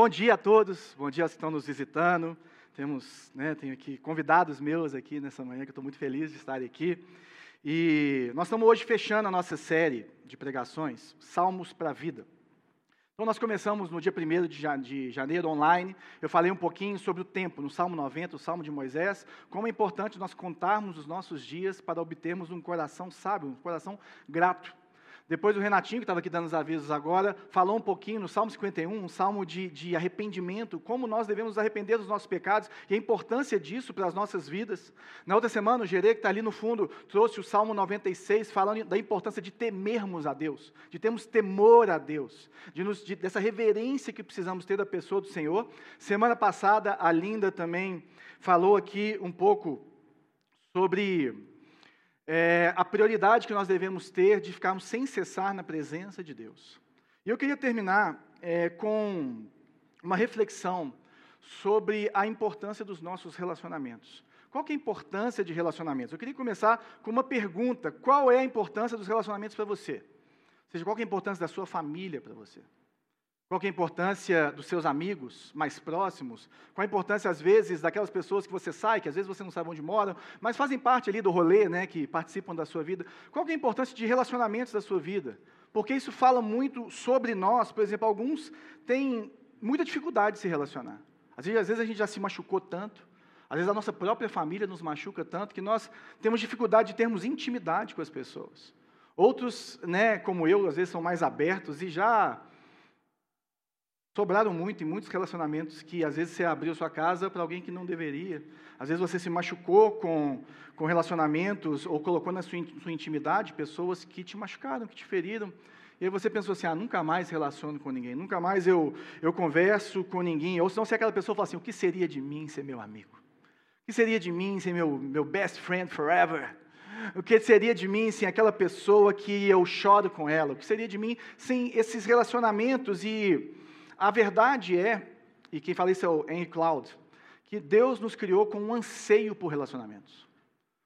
Bom dia a todos, bom dia aos que estão nos visitando. Temos, né, tenho aqui convidados meus aqui nessa manhã, que eu estou muito feliz de estar aqui. E nós estamos hoje fechando a nossa série de pregações, Salmos para a Vida. Então, nós começamos no dia 1 de janeiro online. Eu falei um pouquinho sobre o tempo, no Salmo 90, o Salmo de Moisés, como é importante nós contarmos os nossos dias para obtermos um coração sábio, um coração grato. Depois o Renatinho, que estava aqui dando os avisos agora, falou um pouquinho no Salmo 51, um salmo de, de arrependimento, como nós devemos nos arrepender dos nossos pecados e a importância disso para as nossas vidas. Na outra semana, o Gerê, que está ali no fundo, trouxe o Salmo 96, falando da importância de temermos a Deus, de termos temor a Deus, de nos, de, dessa reverência que precisamos ter da pessoa do Senhor. Semana passada, a Linda também falou aqui um pouco sobre é, a prioridade que nós devemos ter de ficarmos sem cessar na presença de Deus. E eu queria terminar é, com uma reflexão sobre a importância dos nossos relacionamentos. Qual é a importância de relacionamentos? Eu queria começar com uma pergunta: qual é a importância dos relacionamentos para você? Ou seja, qual é a importância da sua família para você? Qual é a importância dos seus amigos mais próximos? Qual a importância, às vezes, daquelas pessoas que você sai, que às vezes você não sabe onde moram, mas fazem parte ali do rolê, né, que participam da sua vida? Qual é a importância de relacionamentos da sua vida? Porque isso fala muito sobre nós. Por exemplo, alguns têm muita dificuldade de se relacionar. Às vezes, às vezes a gente já se machucou tanto, às vezes a nossa própria família nos machuca tanto que nós temos dificuldade de termos intimidade com as pessoas. Outros, né, como eu, às vezes são mais abertos e já Sobraram muito em muitos relacionamentos que às vezes você abriu sua casa para alguém que não deveria. Às vezes você se machucou com, com relacionamentos ou colocou na sua, sua intimidade pessoas que te machucaram, que te feriram. E aí você pensou assim, ah, nunca mais relaciono com ninguém, nunca mais eu, eu converso com ninguém. Ou senão se aquela pessoa fala assim, o que seria de mim ser meu amigo? O que seria de mim ser meu, meu best friend forever? O que seria de mim sem aquela pessoa que eu choro com ela? O que seria de mim sem esses relacionamentos e a verdade é, e quem fala isso é o Henry Cloud, que Deus nos criou com um anseio por relacionamentos.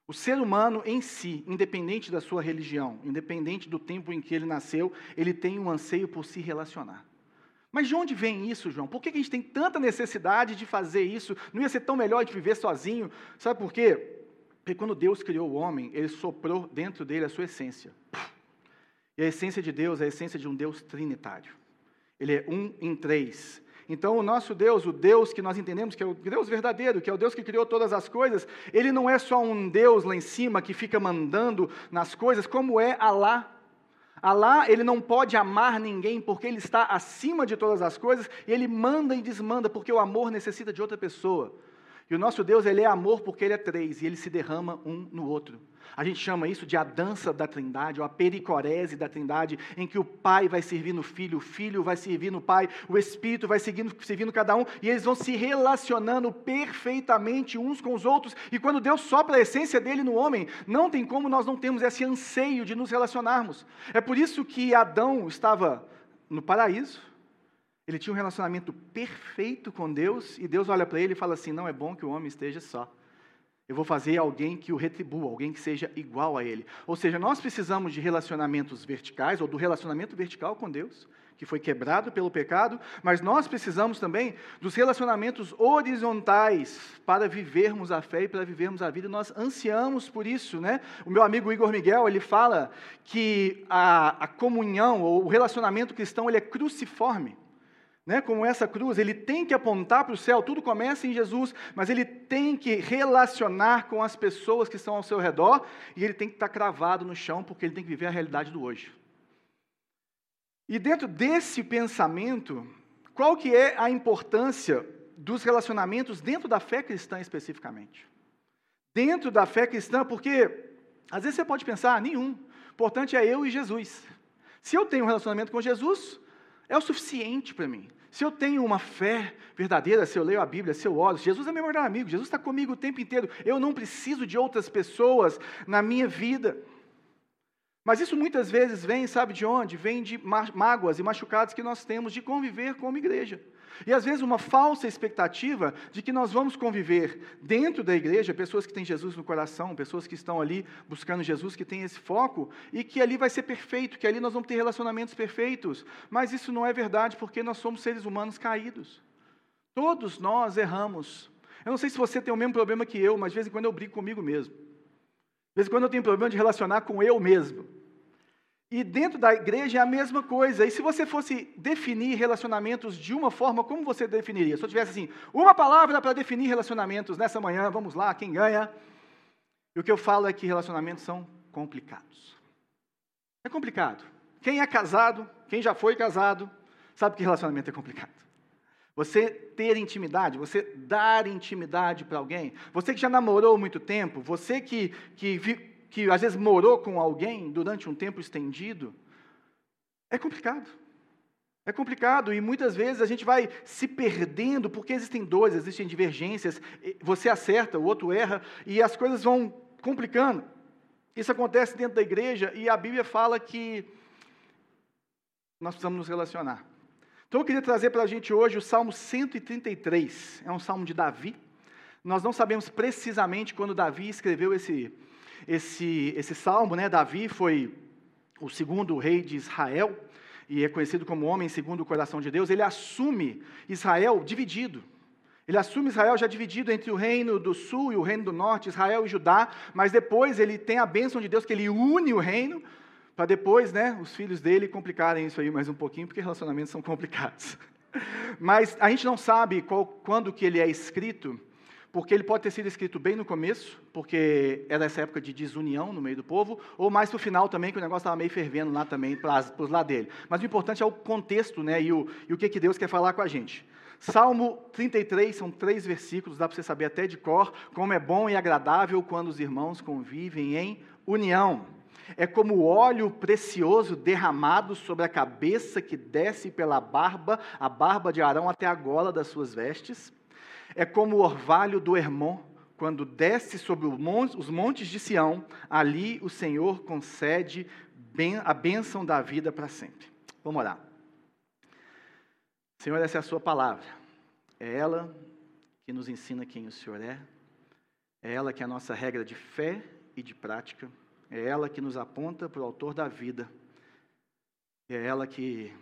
O ser humano em si, independente da sua religião, independente do tempo em que ele nasceu, ele tem um anseio por se relacionar. Mas de onde vem isso, João? Por que a gente tem tanta necessidade de fazer isso? Não ia ser tão melhor de viver sozinho? Sabe por quê? Porque quando Deus criou o homem, ele soprou dentro dele a sua essência. E a essência de Deus é a essência de um Deus trinitário. Ele é um em três. Então, o nosso Deus, o Deus que nós entendemos que é o Deus verdadeiro, que é o Deus que criou todas as coisas, ele não é só um Deus lá em cima que fica mandando nas coisas, como é Alá. Alá, ele não pode amar ninguém porque ele está acima de todas as coisas e ele manda e desmanda porque o amor necessita de outra pessoa. E o nosso Deus, ele é amor porque ele é três e ele se derrama um no outro. A gente chama isso de a dança da trindade, ou a pericorese da trindade, em que o pai vai servir no filho, o filho vai servir no pai, o espírito vai seguindo, servindo cada um, e eles vão se relacionando perfeitamente uns com os outros. E quando Deus sopra a essência dele no homem, não tem como nós não termos esse anseio de nos relacionarmos. É por isso que Adão estava no paraíso, ele tinha um relacionamento perfeito com Deus, e Deus olha para ele e fala assim: não é bom que o homem esteja só. Eu vou fazer alguém que o retribua, alguém que seja igual a ele. Ou seja, nós precisamos de relacionamentos verticais, ou do relacionamento vertical com Deus, que foi quebrado pelo pecado, mas nós precisamos também dos relacionamentos horizontais para vivermos a fé e para vivermos a vida. Nós ansiamos por isso, né? O meu amigo Igor Miguel, ele fala que a, a comunhão, ou o relacionamento cristão, ele é cruciforme né, como essa cruz, ele tem que apontar para o céu, tudo começa em Jesus, mas ele tem que relacionar com as pessoas que estão ao seu redor, e ele tem que estar cravado no chão, porque ele tem que viver a realidade do hoje. E dentro desse pensamento, qual que é a importância dos relacionamentos dentro da fé cristã especificamente? Dentro da fé cristã, porque às vezes você pode pensar, ah, nenhum. O importante é eu e Jesus. Se eu tenho um relacionamento com Jesus, é o suficiente para mim. Se eu tenho uma fé verdadeira, se eu leio a Bíblia, se eu oro, Jesus é meu melhor amigo, Jesus está comigo o tempo inteiro, eu não preciso de outras pessoas na minha vida. Mas isso muitas vezes vem, sabe de onde? Vem de mágoas e machucados que nós temos de conviver como igreja. E às vezes uma falsa expectativa de que nós vamos conviver dentro da igreja, pessoas que têm Jesus no coração, pessoas que estão ali buscando Jesus, que têm esse foco, e que ali vai ser perfeito, que ali nós vamos ter relacionamentos perfeitos. Mas isso não é verdade, porque nós somos seres humanos caídos. Todos nós erramos. Eu não sei se você tem o mesmo problema que eu, mas de vez em quando eu brigo comigo mesmo. De vez em quando eu tenho problema de relacionar com eu mesmo. E dentro da igreja é a mesma coisa. E se você fosse definir relacionamentos de uma forma, como você definiria? Se eu tivesse assim, uma palavra para definir relacionamentos nessa manhã, vamos lá, quem ganha? E o que eu falo é que relacionamentos são complicados. É complicado. Quem é casado, quem já foi casado, sabe que relacionamento é complicado. Você ter intimidade, você dar intimidade para alguém, você que já namorou muito tempo, você que, que que às vezes morou com alguém durante um tempo estendido, é complicado. É complicado e muitas vezes a gente vai se perdendo porque existem dores, existem divergências, você acerta, o outro erra e as coisas vão complicando. Isso acontece dentro da igreja e a Bíblia fala que nós precisamos nos relacionar. Então eu queria trazer para a gente hoje o Salmo 133, é um salmo de Davi. Nós não sabemos precisamente quando Davi escreveu esse, esse, esse salmo, né, Davi foi o segundo rei de Israel e é conhecido como homem segundo o coração de Deus. Ele assume Israel dividido. Ele assume Israel já dividido entre o reino do sul e o reino do norte, Israel e Judá, mas depois ele tem a bênção de Deus que ele une o reino, para depois, né, os filhos dele complicarem isso aí mais um pouquinho, porque relacionamentos são complicados. Mas a gente não sabe qual, quando que ele é escrito, porque ele pode ter sido escrito bem no começo, porque era essa época de desunião no meio do povo, ou mais para o final também, que o negócio estava meio fervendo lá também, para os lados dele. Mas o importante é o contexto né, e, o, e o que, que Deus quer falar com a gente. Salmo 33, são três versículos, dá para você saber até de cor, como é bom e agradável quando os irmãos convivem em união. É como óleo precioso derramado sobre a cabeça que desce pela barba, a barba de Arão até a gola das suas vestes é como o orvalho do Hermon, quando desce sobre os montes de Sião, ali o Senhor concede a bênção da vida para sempre. Vamos orar. Senhor, essa é a Sua palavra. É ela que nos ensina quem o Senhor é. É ela que é a nossa regra de fé e de prática. É ela que nos aponta para o Autor da vida. É ela que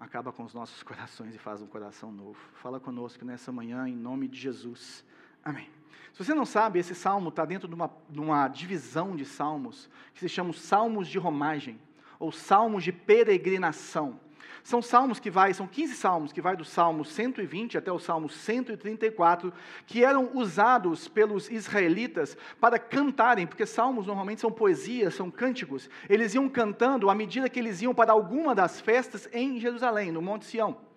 acaba com os nossos corações e faz um coração novo. Fala conosco nessa manhã, em nome de Jesus. Amém. Se você não sabe, esse salmo está dentro de uma, de uma divisão de salmos que se chama Salmos de Romagem, ou Salmos de Peregrinação. São salmos que vai, são 15 salmos que vai do Salmo 120 até o Salmo 134, que eram usados pelos israelitas para cantarem, porque salmos normalmente são poesias, são cânticos. Eles iam cantando à medida que eles iam para alguma das festas em Jerusalém, no Monte Sião.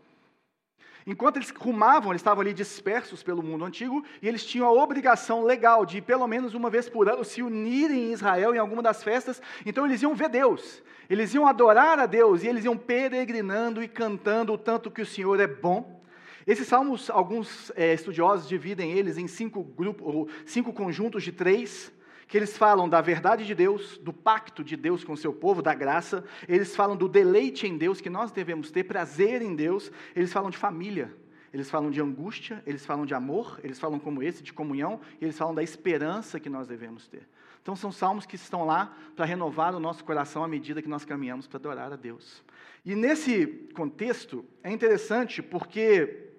Enquanto eles rumavam, eles estavam ali dispersos pelo mundo antigo e eles tinham a obrigação legal de, pelo menos uma vez por ano, se unirem em Israel em alguma das festas. Então eles iam ver Deus, eles iam adorar a Deus e eles iam peregrinando e cantando o tanto que o Senhor é bom. Esses salmos, alguns é, estudiosos dividem eles em cinco grupos, cinco conjuntos de três que eles falam da verdade de Deus, do pacto de Deus com o seu povo, da graça, eles falam do deleite em Deus, que nós devemos ter prazer em Deus, eles falam de família, eles falam de angústia, eles falam de amor, eles falam como esse, de comunhão, e eles falam da esperança que nós devemos ter. Então são salmos que estão lá para renovar o nosso coração à medida que nós caminhamos para adorar a Deus. E nesse contexto é interessante porque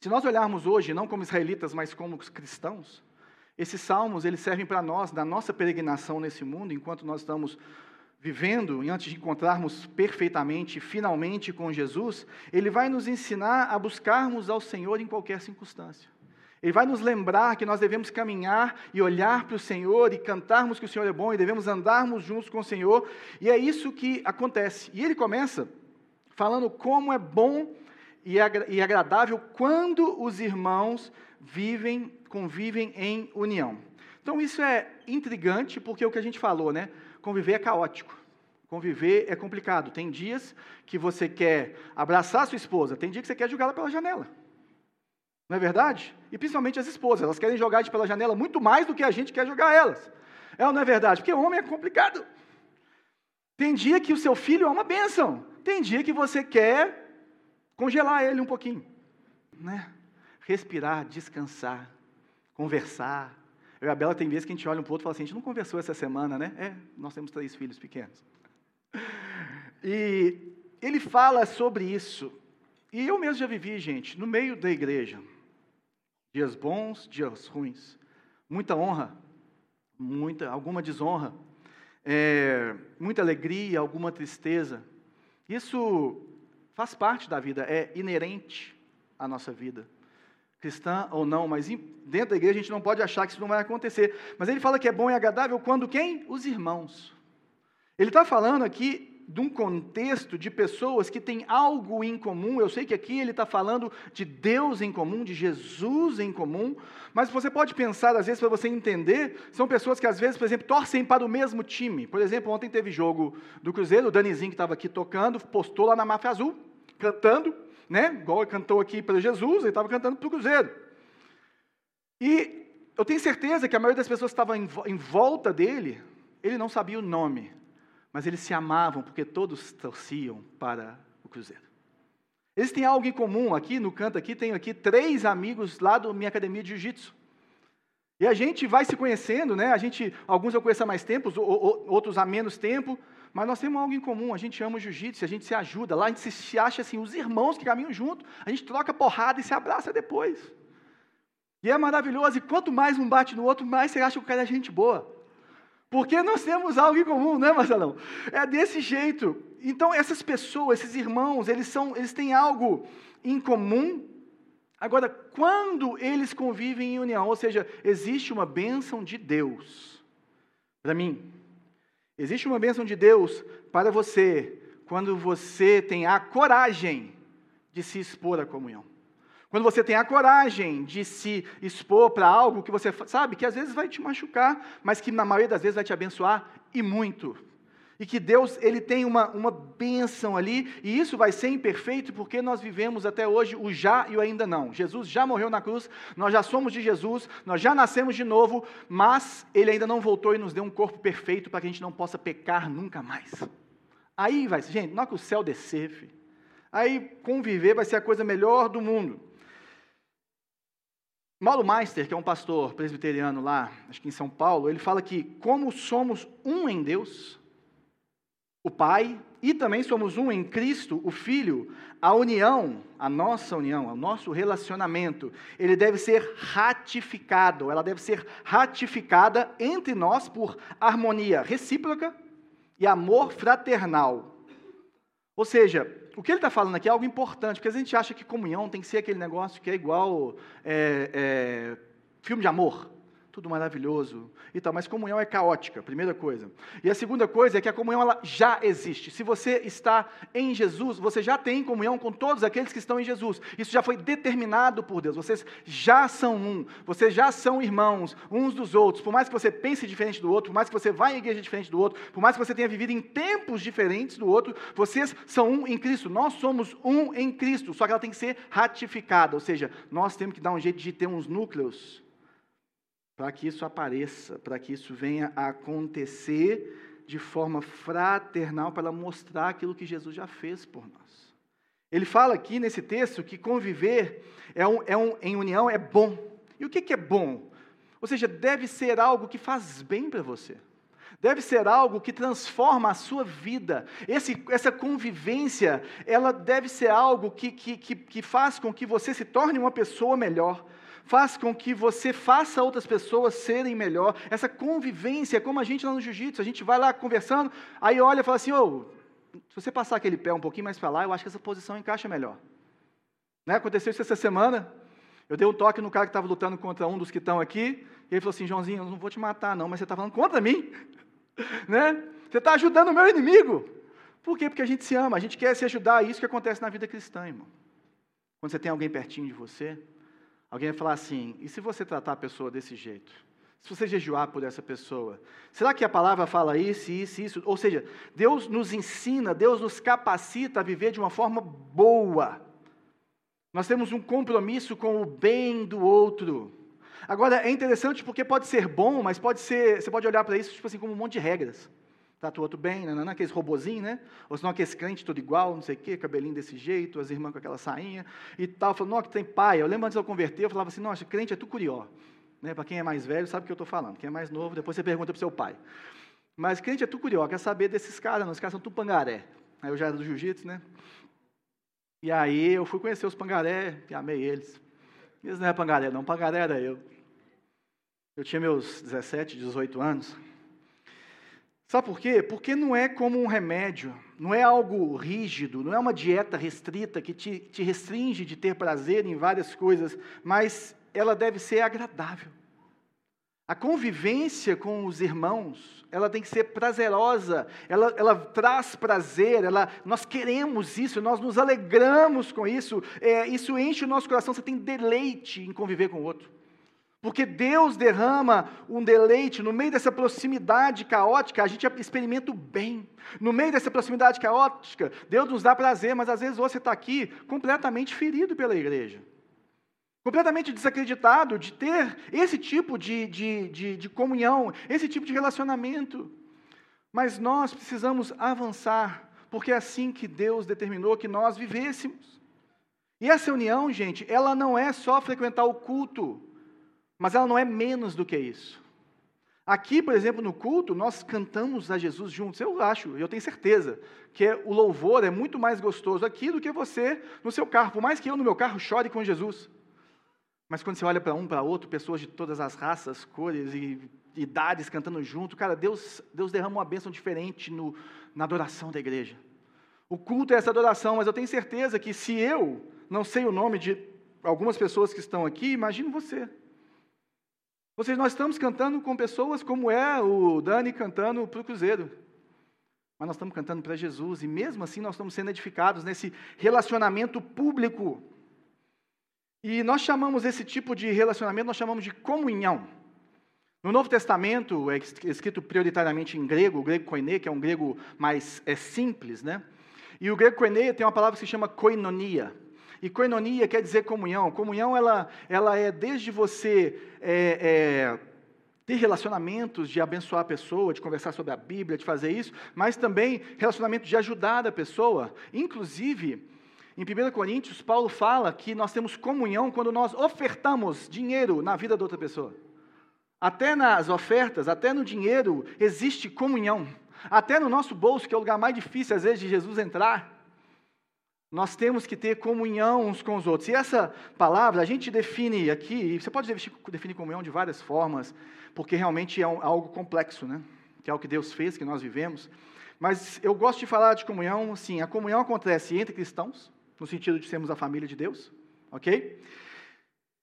se nós olharmos hoje não como israelitas, mas como cristãos, esses salmos, eles servem para nós, na nossa peregrinação nesse mundo, enquanto nós estamos vivendo, e antes de encontrarmos perfeitamente, finalmente com Jesus, ele vai nos ensinar a buscarmos ao Senhor em qualquer circunstância. Ele vai nos lembrar que nós devemos caminhar e olhar para o Senhor e cantarmos que o Senhor é bom e devemos andarmos juntos com o Senhor, e é isso que acontece. E ele começa falando como é bom e agradável quando os irmãos vivem, convivem em união. Então isso é intrigante, porque é o que a gente falou, né? Conviver é caótico. Conviver é complicado. Tem dias que você quer abraçar a sua esposa, tem dia que você quer jogá-la pela janela. Não é verdade? E principalmente as esposas, elas querem jogar a gente pela janela muito mais do que a gente quer jogar elas. É ou não é verdade? Porque homem é complicado. Tem dia que o seu filho é uma bênção. Tem dia que você quer congelar ele um pouquinho. né? Respirar, descansar, conversar. Eu e a Bela tem vezes que a gente olha um para o outro e fala assim, a gente não conversou essa semana, né? É, nós temos três filhos pequenos. E ele fala sobre isso. E eu mesmo já vivi, gente, no meio da igreja. Dias bons, dias ruins. Muita honra, muita, alguma desonra. É, muita alegria, alguma tristeza. Isso faz parte da vida, é inerente à nossa vida. Cristã ou não, mas dentro da igreja a gente não pode achar que isso não vai acontecer. Mas ele fala que é bom e agradável quando quem? Os irmãos. Ele está falando aqui de um contexto de pessoas que têm algo em comum. Eu sei que aqui ele está falando de Deus em comum, de Jesus em comum, mas você pode pensar, às vezes, para você entender, são pessoas que, às vezes, por exemplo, torcem para o mesmo time. Por exemplo, ontem teve jogo do Cruzeiro, o Danizinho, que estava aqui tocando, postou lá na Máfia Azul, cantando, né? Igual ele cantou aqui para Jesus, ele estava cantando para o Cruzeiro. E eu tenho certeza que a maioria das pessoas que estavam em volta dele, ele não sabia o nome mas eles se amavam porque todos torciam para o Cruzeiro. Eles têm algo em comum aqui no canto aqui, tenho aqui três amigos lá da minha academia de jiu-jitsu. E a gente vai se conhecendo, né? A gente, alguns eu conheço há mais tempo, outros há menos tempo, mas nós temos algo em comum, a gente ama o jiu-jitsu, a gente se ajuda, lá a gente se acha assim, os irmãos que caminham junto, a gente troca porrada e se abraça depois. E é maravilhoso, e quanto mais um bate no outro, mais você acha que o cara é gente boa. Porque nós temos algo em comum, né, Marcelão? É desse jeito. Então, essas pessoas, esses irmãos, eles, são, eles têm algo em comum. Agora, quando eles convivem em união, ou seja, existe uma bênção de Deus para mim. Existe uma bênção de Deus para você quando você tem a coragem de se expor à comunhão. Quando você tem a coragem de se expor para algo que você sabe que às vezes vai te machucar, mas que na maioria das vezes vai te abençoar e muito. E que Deus ele tem uma, uma bênção ali, e isso vai ser imperfeito porque nós vivemos até hoje o já e o ainda não. Jesus já morreu na cruz, nós já somos de Jesus, nós já nascemos de novo, mas Ele ainda não voltou e nos deu um corpo perfeito para que a gente não possa pecar nunca mais. Aí vai, gente, não é que o céu descer, filho. aí conviver vai ser a coisa melhor do mundo. Mauro Meister, que é um pastor presbiteriano lá, acho que em São Paulo, ele fala que como somos um em Deus, o Pai, e também somos um em Cristo, o Filho, a união, a nossa união, o nosso relacionamento, ele deve ser ratificado, ela deve ser ratificada entre nós por harmonia recíproca e amor fraternal. Ou seja, o que ele está falando aqui é algo importante, porque a gente acha que comunhão tem que ser aquele negócio que é igual é, é, filme de amor tudo maravilhoso e tal, mas comunhão é caótica, primeira coisa. E a segunda coisa é que a comunhão ela já existe. Se você está em Jesus, você já tem comunhão com todos aqueles que estão em Jesus. Isso já foi determinado por Deus. Vocês já são um, vocês já são irmãos uns dos outros. Por mais que você pense diferente do outro, por mais que você vá em igreja diferente do outro, por mais que você tenha vivido em tempos diferentes do outro, vocês são um em Cristo. Nós somos um em Cristo, só que ela tem que ser ratificada, ou seja, nós temos que dar um jeito de ter uns núcleos para que isso apareça, para que isso venha a acontecer de forma fraternal, para mostrar aquilo que Jesus já fez por nós. Ele fala aqui nesse texto que conviver é um, é um, em união é bom. E o que, que é bom? Ou seja, deve ser algo que faz bem para você. Deve ser algo que transforma a sua vida. Esse, essa convivência, ela deve ser algo que, que, que, que faz com que você se torne uma pessoa melhor faz com que você faça outras pessoas serem melhor. Essa convivência, como a gente lá no jiu-jitsu, a gente vai lá conversando, aí olha e fala assim: oh, se você passar aquele pé um pouquinho mais para lá, eu acho que essa posição encaixa melhor. Né? Aconteceu isso essa semana. Eu dei um toque no cara que estava lutando contra um dos que estão aqui, e ele falou assim: Joãozinho, eu não vou te matar, não, mas você está falando contra mim. né? Você está ajudando o meu inimigo. Por quê? Porque a gente se ama, a gente quer se ajudar. É isso que acontece na vida cristã, irmão. Quando você tem alguém pertinho de você, Alguém vai falar assim: e se você tratar a pessoa desse jeito? Se você jejuar por essa pessoa, será que a palavra fala isso, isso, isso? Ou seja, Deus nos ensina, Deus nos capacita a viver de uma forma boa. Nós temos um compromisso com o bem do outro. Agora, é interessante porque pode ser bom, mas pode ser, você pode olhar para isso tipo assim, como um monte de regras. Trata o outro bem, não, aqueles robozinhos, né? Ou senão aqueles crentes tudo igual, não sei o quê, cabelinho desse jeito, as irmãs com aquela sainha e tal. Falando, não, que tem pai. Eu lembro antes de eu converter, eu falava assim, nossa, crente é tu curió. Né? Para quem é mais velho, sabe o que eu estou falando. Quem é mais novo, depois você pergunta para o seu pai. Mas crente é tu curió, quer saber desses caras, não, os caras são tu pangaré. Aí eu já era do jiu-jitsu, né? E aí eu fui conhecer os pangaré e amei eles. Eles não é pangaré, não, pangaré era eu. Eu tinha meus 17, 18 anos. Sabe por quê? Porque não é como um remédio, não é algo rígido, não é uma dieta restrita que te, te restringe de ter prazer em várias coisas, mas ela deve ser agradável. A convivência com os irmãos, ela tem que ser prazerosa, ela, ela traz prazer, ela, nós queremos isso, nós nos alegramos com isso, é, isso enche o nosso coração, você tem deleite em conviver com o outro. Porque Deus derrama um deleite no meio dessa proximidade caótica, a gente experimenta o bem. No meio dessa proximidade caótica, Deus nos dá prazer, mas às vezes você está aqui completamente ferido pela igreja completamente desacreditado de ter esse tipo de, de, de, de comunhão, esse tipo de relacionamento. Mas nós precisamos avançar, porque é assim que Deus determinou que nós vivêssemos. E essa união, gente, ela não é só frequentar o culto, mas ela não é menos do que isso. Aqui, por exemplo, no culto, nós cantamos a Jesus juntos. Eu acho, eu tenho certeza, que o louvor é muito mais gostoso aqui do que você no seu carro. Por mais que eu no meu carro chore com Jesus. Mas quando você olha para um, para outro, pessoas de todas as raças, cores e idades cantando junto, cara, Deus, Deus derrama uma bênção diferente no, na adoração da igreja. O culto é essa adoração, mas eu tenho certeza que se eu não sei o nome de algumas pessoas que estão aqui, imagine você. Ou seja, nós estamos cantando com pessoas como é o Dani cantando para o Cruzeiro. Mas nós estamos cantando para Jesus, e mesmo assim nós estamos sendo edificados nesse relacionamento público e nós chamamos esse tipo de relacionamento, nós chamamos de comunhão. No Novo Testamento, é escrito prioritariamente em grego, o grego koine, que é um grego mais é simples, né? E o grego koine tem uma palavra que se chama koinonia. E koinonia quer dizer comunhão. Comunhão, ela, ela é desde você é, é, ter relacionamentos de abençoar a pessoa, de conversar sobre a Bíblia, de fazer isso, mas também relacionamento de ajudar a pessoa. Inclusive, em 1 Coríntios, Paulo fala que nós temos comunhão quando nós ofertamos dinheiro na vida da outra pessoa. Até nas ofertas, até no dinheiro, existe comunhão. Até no nosso bolso, que é o lugar mais difícil, às vezes, de Jesus entrar, nós temos que ter comunhão uns com os outros. E essa palavra a gente define aqui, você pode definir comunhão de várias formas, porque realmente é um, algo complexo, né? Que é o que Deus fez, que nós vivemos. Mas eu gosto de falar de comunhão, sim, a comunhão acontece entre cristãos, no sentido de sermos a família de Deus, ok?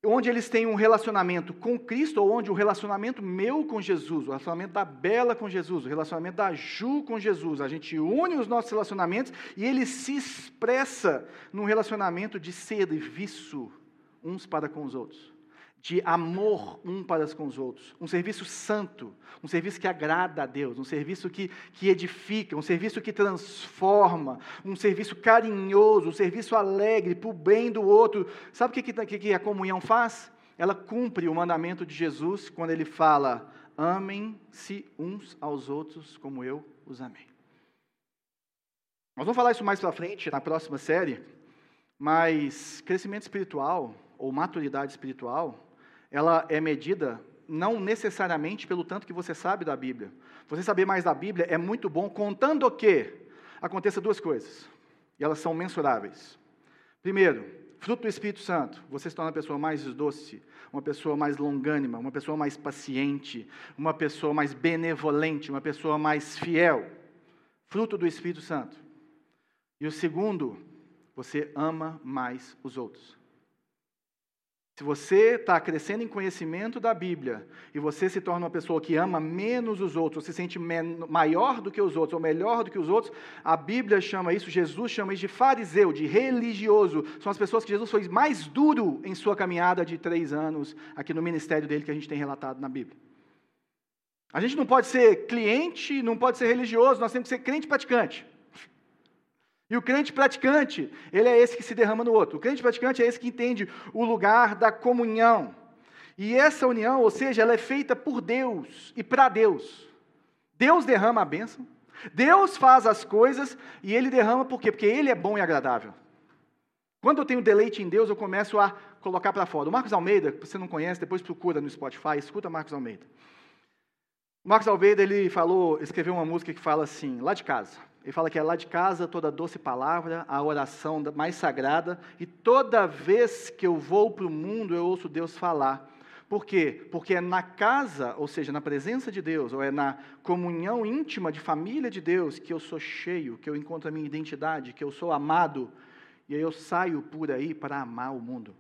Onde eles têm um relacionamento com Cristo, ou onde o relacionamento meu com Jesus, o relacionamento da Bela com Jesus, o relacionamento da Ju com Jesus, a gente une os nossos relacionamentos e ele se expressa num relacionamento de serviço uns para com os outros de amor um para com os outros, um serviço santo, um serviço que agrada a Deus, um serviço que, que edifica, um serviço que transforma, um serviço carinhoso, um serviço alegre, para o bem do outro. Sabe o que, que, que a comunhão faz? Ela cumpre o mandamento de Jesus quando ele fala: amem-se uns aos outros como eu os amei. Nós vamos falar isso mais para frente, na próxima série, mas crescimento espiritual, ou maturidade espiritual, ela é medida não necessariamente pelo tanto que você sabe da Bíblia. Você saber mais da Bíblia é muito bom, contando que aconteça duas coisas, e elas são mensuráveis. Primeiro, fruto do Espírito Santo, você se torna uma pessoa mais doce, uma pessoa mais longânima, uma pessoa mais paciente, uma pessoa mais benevolente, uma pessoa mais fiel. Fruto do Espírito Santo. E o segundo, você ama mais os outros. Se você está crescendo em conhecimento da Bíblia e você se torna uma pessoa que ama menos os outros, se sente maior do que os outros ou melhor do que os outros, a Bíblia chama isso, Jesus chama isso de fariseu, de religioso. São as pessoas que Jesus foi mais duro em sua caminhada de três anos aqui no ministério dele que a gente tem relatado na Bíblia. A gente não pode ser cliente, não pode ser religioso, nós temos que ser crente praticante. E o crente praticante, ele é esse que se derrama no outro. O crente praticante é esse que entende o lugar da comunhão. E essa união, ou seja, ela é feita por Deus e para Deus. Deus derrama a bênção, Deus faz as coisas e Ele derrama por quê? Porque Ele é bom e agradável. Quando eu tenho deleite em Deus, eu começo a colocar para fora. O Marcos Almeida, que você não conhece, depois procura no Spotify, escuta Marcos Almeida. O Marcos Almeida, ele falou, escreveu uma música que fala assim, lá de casa. Ele fala que é lá de casa toda doce palavra, a oração mais sagrada, e toda vez que eu vou para o mundo, eu ouço Deus falar. Por quê? Porque é na casa, ou seja, na presença de Deus, ou é na comunhão íntima de família de Deus, que eu sou cheio, que eu encontro a minha identidade, que eu sou amado, e aí eu saio por aí para amar o mundo.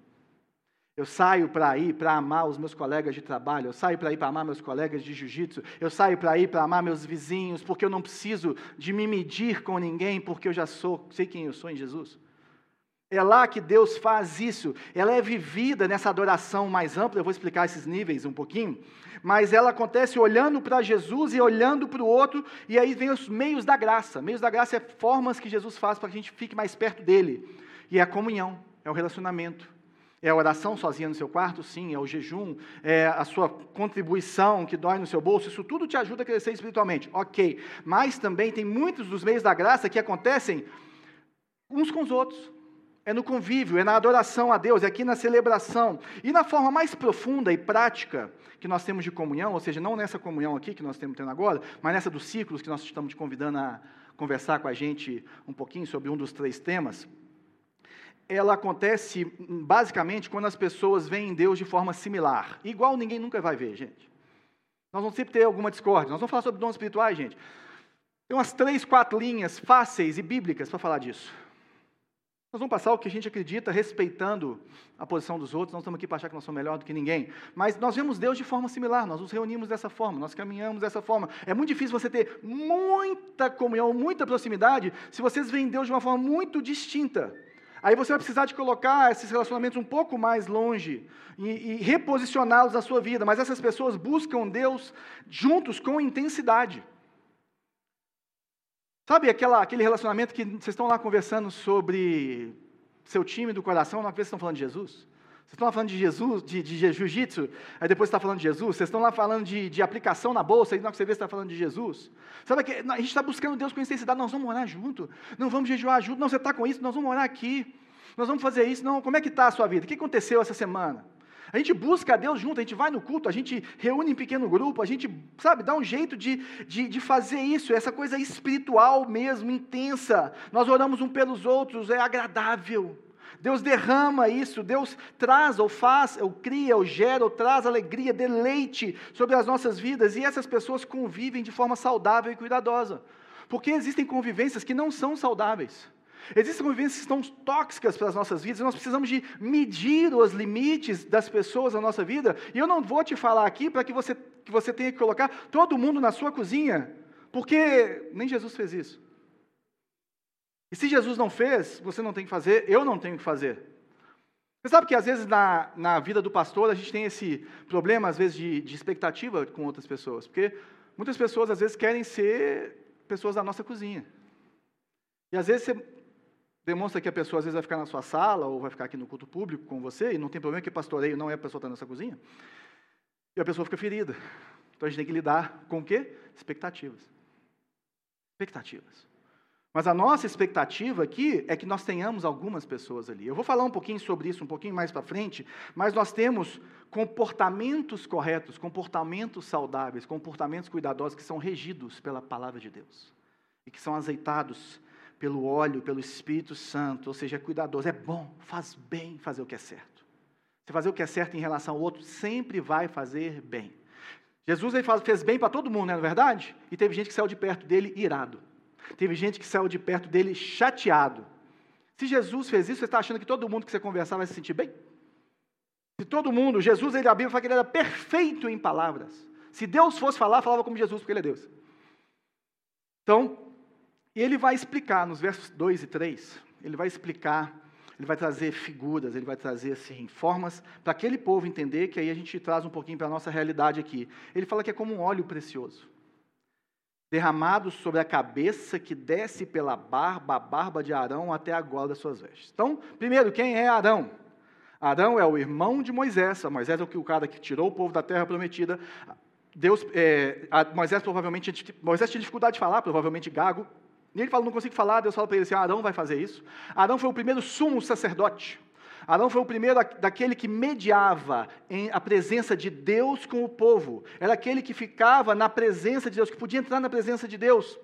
Eu saio para ir para amar os meus colegas de trabalho, eu saio para ir para amar meus colegas de jiu-jitsu, eu saio para ir para amar meus vizinhos, porque eu não preciso de me medir com ninguém, porque eu já sou, sei quem eu sou em Jesus. É lá que Deus faz isso. Ela é vivida nessa adoração mais ampla, eu vou explicar esses níveis um pouquinho, mas ela acontece olhando para Jesus e olhando para o outro, e aí vem os meios da graça. Meios da graça é formas que Jesus faz para que a gente fique mais perto dele. E é a comunhão, é o relacionamento. É a oração sozinha no seu quarto? Sim. É o jejum? É a sua contribuição que dói no seu bolso? Isso tudo te ajuda a crescer espiritualmente. Ok. Mas também tem muitos dos meios da graça que acontecem uns com os outros. É no convívio, é na adoração a Deus, é aqui na celebração. E na forma mais profunda e prática que nós temos de comunhão, ou seja, não nessa comunhão aqui que nós estamos tendo agora, mas nessa dos ciclos que nós estamos te convidando a conversar com a gente um pouquinho sobre um dos três temas ela acontece basicamente quando as pessoas veem Deus de forma similar. Igual ninguém nunca vai ver, gente. Nós vamos sempre ter alguma discórdia. Nós vamos falar sobre dons espirituais, gente. Tem umas três, quatro linhas fáceis e bíblicas para falar disso. Nós vamos passar o que a gente acredita, respeitando a posição dos outros. Nós estamos aqui para achar que nós somos melhor do que ninguém. Mas nós vemos Deus de forma similar, nós nos reunimos dessa forma, nós caminhamos dessa forma. É muito difícil você ter muita comunhão, muita proximidade, se vocês veem Deus de uma forma muito distinta. Aí você vai precisar de colocar esses relacionamentos um pouco mais longe e, e reposicioná-los na sua vida. Mas essas pessoas buscam Deus juntos com intensidade. Sabe aquela, aquele relacionamento que vocês estão lá conversando sobre seu time do coração, não vocês estão falando de Jesus? Vocês estão lá falando de Jesus, de, de jiu-jitsu, aí depois está falando de Jesus. Vocês estão lá falando de, de aplicação na bolsa, e não você vê está falando de Jesus. Sabe que a gente está buscando Deus com intensidade, nós vamos orar junto, não vamos jejuar junto, não, você está com isso, nós vamos orar aqui, nós vamos fazer isso, não, como é que está a sua vida? O que aconteceu essa semana? A gente busca a Deus junto, a gente vai no culto, a gente reúne em pequeno grupo, a gente, sabe, dá um jeito de, de, de, fazer isso, essa coisa espiritual mesmo, intensa. Nós oramos um pelos outros, é agradável. Deus derrama isso, Deus traz ou faz, ou cria, ou gera, ou traz alegria, deleite sobre as nossas vidas, e essas pessoas convivem de forma saudável e cuidadosa. Porque existem convivências que não são saudáveis. Existem convivências que estão tóxicas para as nossas vidas, e nós precisamos de medir os limites das pessoas na nossa vida, e eu não vou te falar aqui para que você, que você tenha que colocar todo mundo na sua cozinha, porque nem Jesus fez isso. E se Jesus não fez, você não tem que fazer, eu não tenho que fazer. Você sabe que às vezes na, na vida do pastor a gente tem esse problema, às vezes, de, de expectativa com outras pessoas, porque muitas pessoas às vezes querem ser pessoas da nossa cozinha. E às vezes você demonstra que a pessoa às vezes vai ficar na sua sala ou vai ficar aqui no culto público com você, e não tem problema que pastoreio não é a pessoa estar nessa cozinha, e a pessoa fica ferida. Então a gente tem que lidar com o quê? Expectativas. Expectativas. Mas a nossa expectativa aqui é que nós tenhamos algumas pessoas ali. Eu vou falar um pouquinho sobre isso um pouquinho mais para frente, mas nós temos comportamentos corretos, comportamentos saudáveis, comportamentos cuidadosos que são regidos pela palavra de Deus e que são azeitados pelo óleo, pelo Espírito Santo, ou seja, é cuidadoso. É bom, faz bem fazer o que é certo. Se fazer o que é certo em relação ao outro, sempre vai fazer bem. Jesus ele fez bem para todo mundo, não é verdade? E teve gente que saiu de perto dele irado. Teve gente que saiu de perto dele chateado. Se Jesus fez isso, você está achando que todo mundo que você conversar vai se sentir bem? Se todo mundo, Jesus, ele, a Bíblia fala que ele era perfeito em palavras. Se Deus fosse falar, falava como Jesus, porque ele é Deus. Então, ele vai explicar nos versos 2 e 3, ele vai explicar, ele vai trazer figuras, ele vai trazer assim, formas para aquele povo entender, que aí a gente traz um pouquinho para a nossa realidade aqui. Ele fala que é como um óleo precioso derramado sobre a cabeça que desce pela barba, a barba de Arão até a gola das suas vestes. Então, primeiro, quem é Arão? Arão é o irmão de Moisés. Moisés é o cara que tirou o povo da terra prometida. Deus, é, Moisés provavelmente, Moisés tinha dificuldade de falar, provavelmente gago, e ele fala, não consigo falar, Deus fala para ele assim, Arão vai fazer isso. Arão foi o primeiro sumo sacerdote. Arão foi o primeiro daquele que mediava em a presença de Deus com o povo. Era aquele que ficava na presença de Deus, que podia entrar na presença de Deus.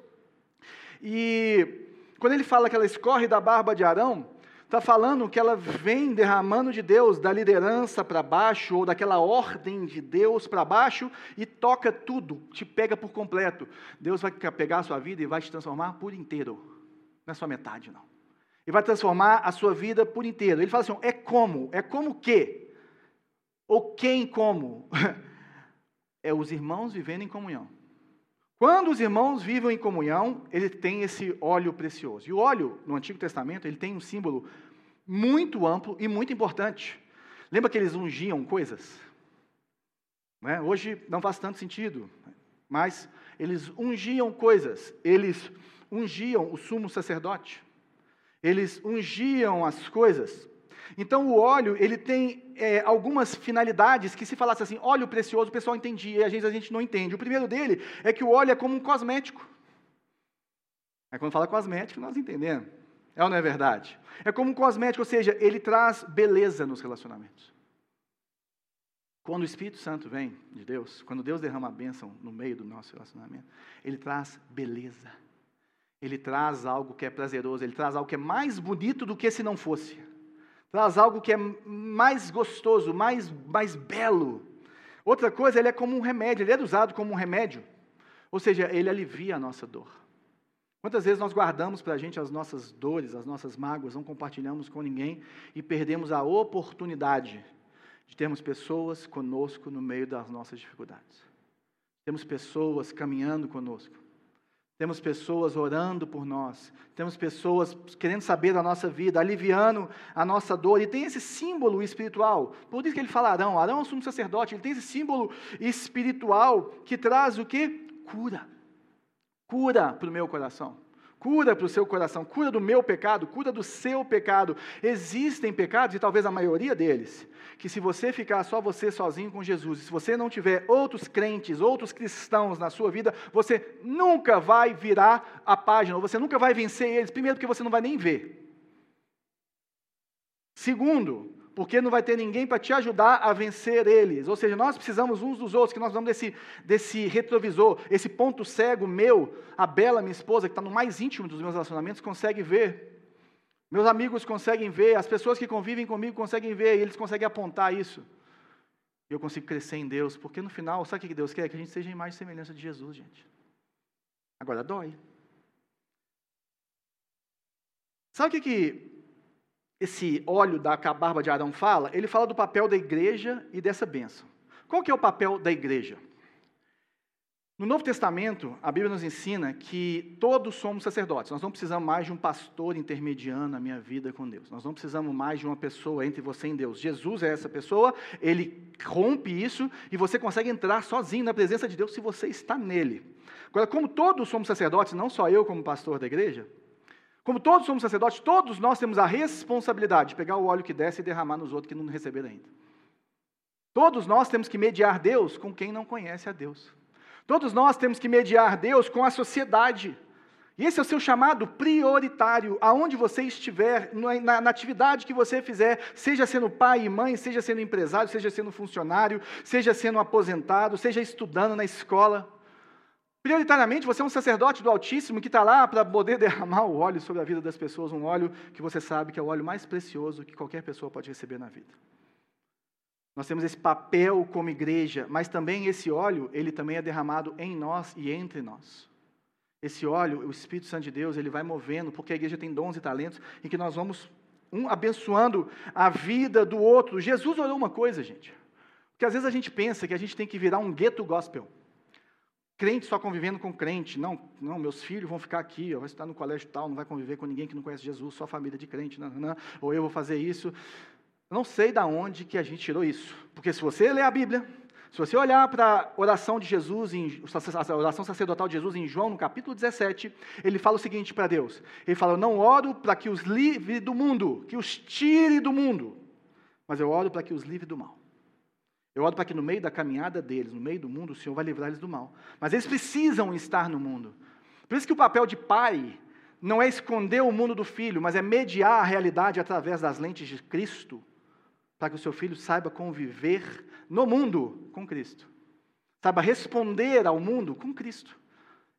E quando ele fala que ela escorre da barba de Arão, está falando que ela vem derramando de Deus da liderança para baixo, ou daquela ordem de Deus para baixo, e toca tudo, te pega por completo. Deus vai pegar a sua vida e vai te transformar por inteiro, não é só metade, não. Ele vai transformar a sua vida por inteiro. Ele fala assim: é como? É como que? Ou quem como? é os irmãos vivendo em comunhão. Quando os irmãos vivem em comunhão, ele tem esse óleo precioso. E o óleo, no Antigo Testamento, ele tem um símbolo muito amplo e muito importante. Lembra que eles ungiam coisas? Né? Hoje não faz tanto sentido, mas eles ungiam coisas. Eles ungiam o sumo sacerdote. Eles ungiam as coisas. Então o óleo, ele tem é, algumas finalidades que se falasse assim, óleo precioso, o pessoal entendia, e às vezes a gente não entende. O primeiro dele é que o óleo é como um cosmético. É quando fala cosmético, nós entendemos. É ou não é verdade? É como um cosmético, ou seja, ele traz beleza nos relacionamentos. Quando o Espírito Santo vem de Deus, quando Deus derrama a bênção no meio do nosso relacionamento, ele traz beleza. Ele traz algo que é prazeroso, ele traz algo que é mais bonito do que se não fosse traz algo que é mais gostoso, mais, mais belo. Outra coisa, ele é como um remédio, ele é usado como um remédio. Ou seja, ele alivia a nossa dor. Quantas vezes nós guardamos para a gente as nossas dores, as nossas mágoas, não compartilhamos com ninguém e perdemos a oportunidade de termos pessoas conosco no meio das nossas dificuldades. Temos pessoas caminhando conosco. Temos pessoas orando por nós, temos pessoas querendo saber da nossa vida, aliviando a nossa dor, e tem esse símbolo espiritual. Por isso que ele fala Arão, Arão é um sumo sacerdote, ele tem esse símbolo espiritual que traz o que? Cura. Cura para o meu coração cura para o seu coração, cura do meu pecado, cura do seu pecado. Existem pecados, e talvez a maioria deles, que se você ficar só você sozinho com Jesus, e se você não tiver outros crentes, outros cristãos na sua vida, você nunca vai virar a página, você nunca vai vencer eles. Primeiro, porque você não vai nem ver. Segundo, porque não vai ter ninguém para te ajudar a vencer eles. Ou seja, nós precisamos uns dos outros, que nós vamos desse, desse retrovisor, esse ponto cego meu, a Bela, minha esposa, que está no mais íntimo dos meus relacionamentos, consegue ver. Meus amigos conseguem ver, as pessoas que convivem comigo conseguem ver, e eles conseguem apontar isso. E eu consigo crescer em Deus, porque no final, sabe o que Deus quer? Que a gente seja em mais semelhança de Jesus, gente. Agora dói. Sabe o que, que esse óleo da barba de Arão fala, ele fala do papel da igreja e dessa bênção. Qual que é o papel da igreja? No Novo Testamento, a Bíblia nos ensina que todos somos sacerdotes. Nós não precisamos mais de um pastor intermediando na minha vida com Deus. Nós não precisamos mais de uma pessoa entre você e Deus. Jesus é essa pessoa, ele rompe isso e você consegue entrar sozinho na presença de Deus se você está nele. Agora, como todos somos sacerdotes, não só eu como pastor da igreja, como todos somos sacerdotes, todos nós temos a responsabilidade de pegar o óleo que desce e derramar nos outros que não receberam ainda. Todos nós temos que mediar Deus com quem não conhece a Deus. Todos nós temos que mediar Deus com a sociedade. E esse é o seu chamado prioritário, aonde você estiver, na, na, atividade que você fizer, seja sendo pai e mãe, seja sendo empresário, seja sendo funcionário, seja sendo aposentado, seja estudando na escola. Prioritariamente, você é um sacerdote do Altíssimo que está lá para poder derramar o óleo sobre a vida das pessoas, um óleo que você sabe que é o óleo mais precioso que qualquer pessoa pode receber na vida. Nós temos esse papel como igreja, mas também esse óleo, ele também é derramado em nós e entre nós. Esse óleo, o Espírito Santo de Deus, ele vai movendo, porque a igreja tem dons e talentos, em que nós vamos um abençoando a vida do outro. Jesus orou uma coisa, gente, porque às vezes a gente pensa que a gente tem que virar um gueto gospel crente só convivendo com crente. Não, não, meus filhos vão ficar aqui, vai estar no colégio tal, não vai conviver com ninguém que não conhece Jesus, só família de crente, não, não, ou eu vou fazer isso. não sei da onde que a gente tirou isso. Porque se você ler a Bíblia, se você olhar para a oração de Jesus, em, a oração sacerdotal de Jesus em João, no capítulo 17, ele fala o seguinte para Deus: Ele fala, Eu não oro para que os livre do mundo, que os tire do mundo, mas eu oro para que os livre do mal. Eu oro para que no meio da caminhada deles, no meio do mundo, o Senhor vai livrar eles do mal. Mas eles precisam estar no mundo. Por isso que o papel de pai não é esconder o mundo do filho, mas é mediar a realidade através das lentes de Cristo, para que o seu filho saiba conviver no mundo com Cristo. Saiba responder ao mundo com Cristo.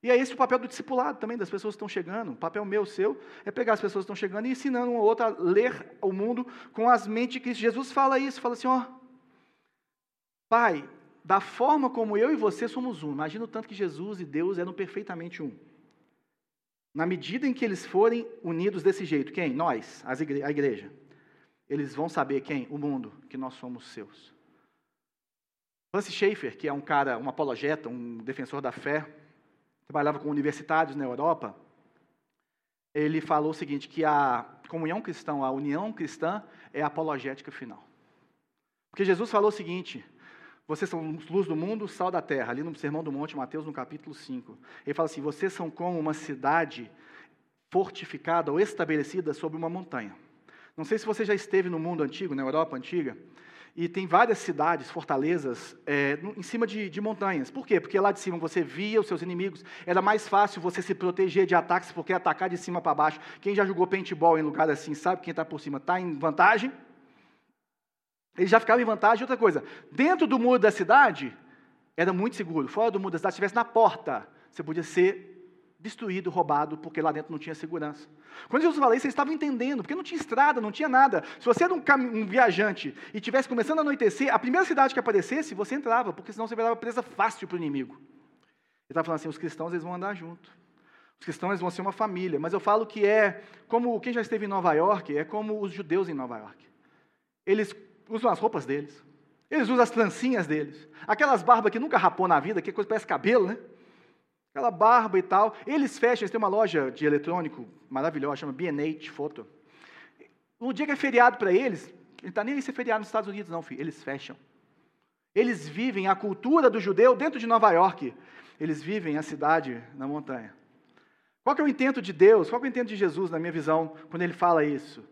E é esse o papel do discipulado também, das pessoas que estão chegando. O papel meu, seu, é pegar as pessoas que estão chegando e ensinando uma ou outra a ler o mundo com as mentes de Cristo. Jesus fala isso, fala assim, ó, Pai, da forma como eu e você somos um, imagina o tanto que Jesus e Deus eram perfeitamente um. Na medida em que eles forem unidos desse jeito, quem? Nós, a igreja. Eles vão saber quem? O mundo, que nós somos seus. Francis Schaeffer, que é um cara, um apologeta, um defensor da fé, trabalhava com universitários na Europa, ele falou o seguinte, que a comunhão cristã, a união cristã é a apologética final. Porque Jesus falou o seguinte, vocês são luz do mundo, sal da terra, ali no Sermão do Monte, Mateus, no capítulo 5. Ele fala assim: vocês são como uma cidade fortificada ou estabelecida sobre uma montanha. Não sei se você já esteve no mundo antigo, na Europa antiga, e tem várias cidades, fortalezas, é, em cima de, de, montanhas. Por quê? Porque lá de cima você via os seus inimigos, era mais fácil você se proteger de ataques, porque atacar de cima para baixo. Quem já jogou paintball em lugar assim sabe quem está por cima está em vantagem. Ele já ficava em vantagem. Outra coisa, dentro do muro da cidade, era muito seguro. Fora do muro da cidade, se estivesse na porta, você podia ser destruído, roubado, porque lá dentro não tinha segurança. Quando Jesus falou isso, eles estavam entendendo, porque não tinha estrada, não tinha nada. Se você era um, um viajante e tivesse começando a anoitecer, a primeira cidade que aparecesse, você entrava, porque senão você virava presa fácil para o inimigo. Ele estava falando assim: os cristãos eles vão andar junto. Os cristãos vão ser uma família. Mas eu falo que é como quem já esteve em Nova York, é como os judeus em Nova York. Eles usam as roupas deles. Eles usam as trancinhas deles. Aquelas barbas que nunca rapou na vida, que coisa parece cabelo, né? Aquela barba e tal. Eles fecham, eles têm uma loja de eletrônico maravilhosa, chama B&H Photo. No dia que é feriado para eles, não está nem aí ser feriado nos Estados Unidos, não, filho. Eles fecham. Eles vivem a cultura do judeu dentro de Nova York. Eles vivem a cidade na montanha. Qual é o intento de Deus? Qual é o intento de Jesus, na minha visão, quando ele fala isso?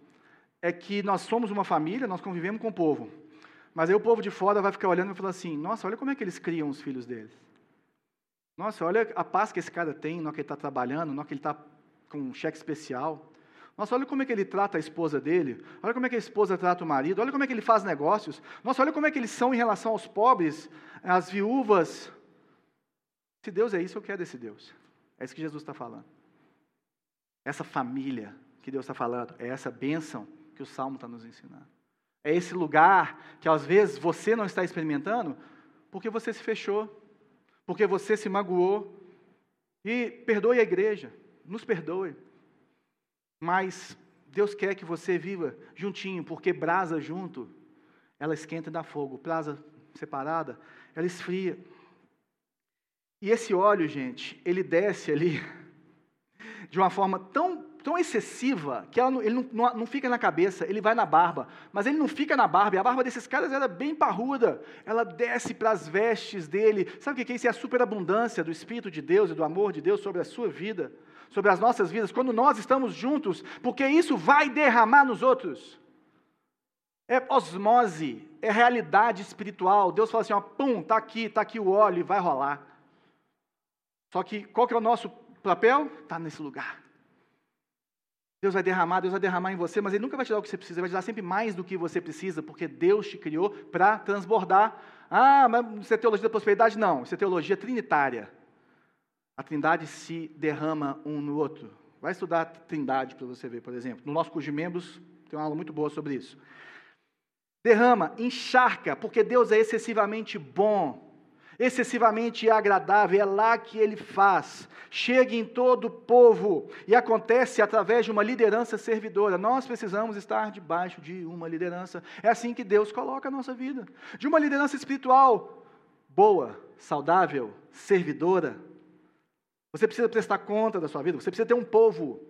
É que nós somos uma família, nós convivemos com o povo. Mas aí o povo de fora vai ficar olhando e falar assim: nossa, olha como é que eles criam os filhos deles. Nossa, olha a paz que esse cara tem hora que ele está trabalhando, hora que ele está com um cheque especial. Nossa, olha como é que ele trata a esposa dele. Olha como é que a esposa trata o marido. Olha como é que ele faz negócios. Nossa, olha como é que eles são em relação aos pobres, às viúvas. Se Deus é isso, eu quero desse Deus. É isso que Jesus está falando. Essa família que Deus está falando, é essa bênção que o Salmo está nos ensinando. É esse lugar que às vezes você não está experimentando porque você se fechou, porque você se magoou. E perdoe a igreja, nos perdoe. Mas Deus quer que você viva juntinho, porque brasa junto, ela esquenta e dá fogo. Brasa separada, ela esfria. E esse óleo, gente, ele desce ali de uma forma tão tão excessiva que não, ele não, não, fica na cabeça, ele vai na barba. Mas ele não fica na barba, e a barba desses caras era bem parruda, ela desce para as vestes dele. Sabe o que é isso? É a superabundância do Espírito de Deus e do amor de Deus sobre a sua vida, sobre as nossas vidas, quando nós estamos juntos, porque isso vai derramar nos outros. É osmose, é realidade espiritual. Deus fala assim: ó, pum, está aqui, está aqui o óleo vai rolar. Só que qual que é o nosso papel? Está nesse lugar. Deus vai derramar, Deus vai derramar em você, mas Ele nunca vai te dar o que você precisa, Ele vai te dar sempre mais do que você precisa, porque Deus te criou para transbordar. Ah, mas isso é teologia da prosperidade? Não, isso é teologia trinitária. A trindade se derrama um no outro. Vai estudar a trindade para você ver, por exemplo. No nosso curso de membros, tem uma aula muito boa sobre isso. Derrama, encharca, porque Deus é excessivamente bom excessivamente agradável, é lá que ele faz. Chega em todo o povo e acontece através de uma liderança servidora. Nós precisamos estar debaixo de uma liderança. É assim que Deus coloca a nossa vida. De uma liderança espiritual boa, saudável, servidora. Você precisa prestar conta da sua vida, você precisa ter um povo.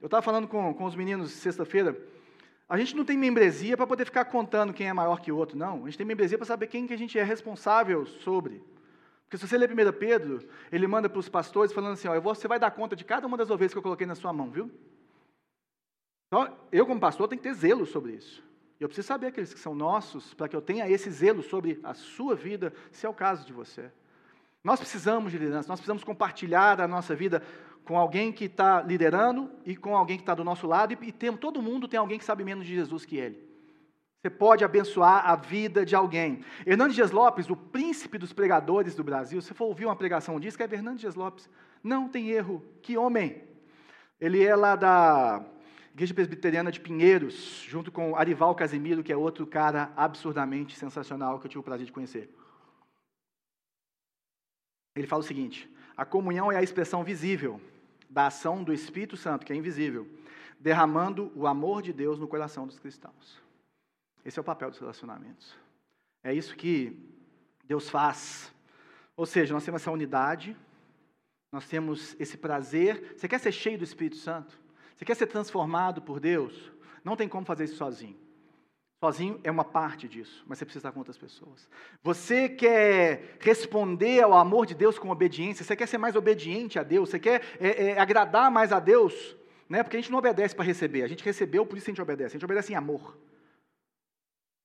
Eu estava falando com, com os meninos sexta-feira. A gente não tem membresia para poder ficar contando quem é maior que o outro, não. A gente tem membresia para saber quem que a gente é responsável sobre. Porque se você ler 1 Pedro, ele manda para os pastores falando assim: ó, você vai dar conta de cada uma das ovelhas que eu coloquei na sua mão, viu? Então, eu, como pastor, tenho que ter zelo sobre isso. Eu preciso saber aqueles que são nossos, para que eu tenha esse zelo sobre a sua vida, se é o caso de você. Nós precisamos de liderança, nós precisamos compartilhar a nossa vida com alguém que está liderando e com alguém que está do nosso lado, e, e tem, todo mundo tem alguém que sabe menos de Jesus que ele. Você pode abençoar a vida de alguém. Hernandes Dias Lopes, o príncipe dos pregadores do Brasil, se for ouvir uma pregação disso, é Hernandes Dias Lopes. Não tem erro. Que homem! Ele é lá da Igreja Presbiteriana de Pinheiros, junto com Arival Casimiro, que é outro cara absurdamente sensacional que eu tive o prazer de conhecer. Ele fala o seguinte: a comunhão é a expressão visível da ação do Espírito Santo, que é invisível, derramando o amor de Deus no coração dos cristãos. Esse é o papel dos relacionamentos. É isso que Deus faz. Ou seja, nós temos essa unidade, nós temos esse prazer. Você quer ser cheio do Espírito Santo? Você quer ser transformado por Deus? Não tem como fazer isso sozinho. Sozinho é uma parte disso, mas você precisa estar com outras pessoas. Você quer responder ao amor de Deus com obediência? Você quer ser mais obediente a Deus? Você quer é, é, agradar mais a Deus? Né? Porque a gente não obedece para receber, a gente recebeu, por isso a gente obedece. A gente obedece em amor.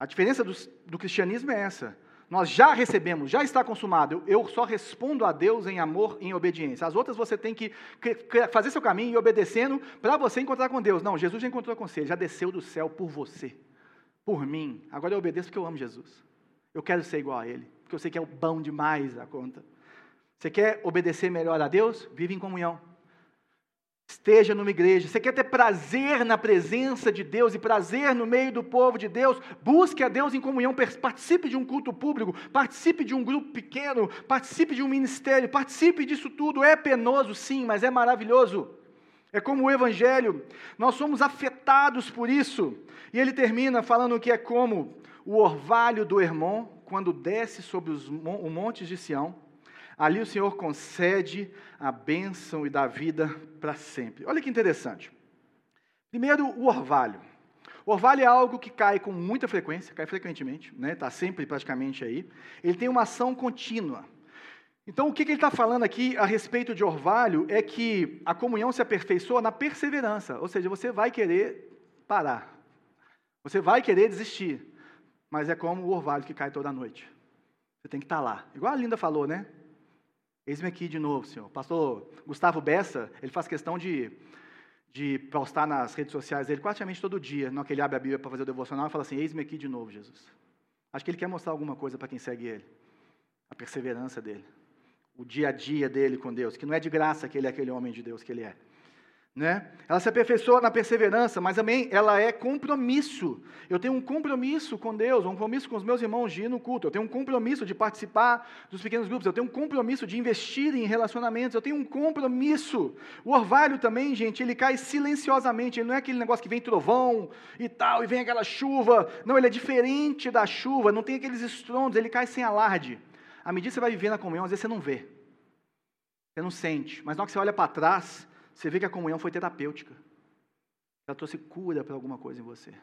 A diferença do, do cristianismo é essa. Nós já recebemos, já está consumado. Eu só respondo a Deus em amor, em obediência. As outras você tem que fazer seu caminho e obedecendo para você encontrar com Deus. Não, Jesus já encontrou com você, já desceu do céu por você, por mim. Agora eu obedeço porque eu amo Jesus. Eu quero ser igual a Ele, porque eu sei que é o bom demais a conta. Você quer obedecer melhor a Deus? Vive em comunhão. Esteja numa igreja. Você quer ter prazer na presença de Deus e prazer no meio do povo de Deus? Busque a Deus em comunhão. Participe de um culto público. Participe de um grupo pequeno. Participe de um ministério. Participe disso tudo. É penoso, sim, mas é maravilhoso. É como o Evangelho. Nós somos afetados por isso. E ele termina falando que é como o orvalho do Hermon, quando desce sobre os montes de Sião Ali o Senhor concede a bênção e dá vida para sempre. Olha que interessante. Primeiro, o orvalho. O orvalho é algo que cai com muita frequência, cai frequentemente, está né? Tá sempre praticamente aí. Ele tem uma ação contínua. Então, o que, que ele está falando aqui a respeito de orvalho é que a comunhão se aperfeiçoa na perseverança, ou seja, você vai querer parar, você vai querer desistir, mas é como o orvalho que cai toda noite. Você tem que estar tá lá. Igual a Linda falou, né? Eis-me aqui de novo, Senhor. Pastor Gustavo Bessa, ele faz questão de, de postar nas redes sociais dele praticamente todo dia, no que ele abre a Bíblia para fazer o devocional, e fala assim: Eis-me aqui de novo, Jesus. Acho que ele quer mostrar alguma coisa para quem segue ele. A perseverança dele. O dia a dia dele com Deus. Que não é de graça que ele é aquele homem de Deus que ele é. Né? Ela se aperfeiçoa na perseverança, mas também ela é compromisso. Eu tenho um compromisso com Deus, um compromisso com os meus irmãos de ir no culto, eu tenho um compromisso de participar dos pequenos grupos, eu tenho um compromisso de investir em relacionamentos, eu tenho um compromisso. O orvalho também, gente, ele cai silenciosamente, ele não é aquele negócio que vem trovão e tal, e vem aquela chuva. Não, ele é diferente da chuva, não tem aqueles estrondos, ele cai sem alarde. À medida que você vai viver na comunhão, às vezes você não vê, você não sente, mas na hora que você olha para trás, você vê que a comunhão foi terapêutica. Ela trouxe cura para alguma coisa em você.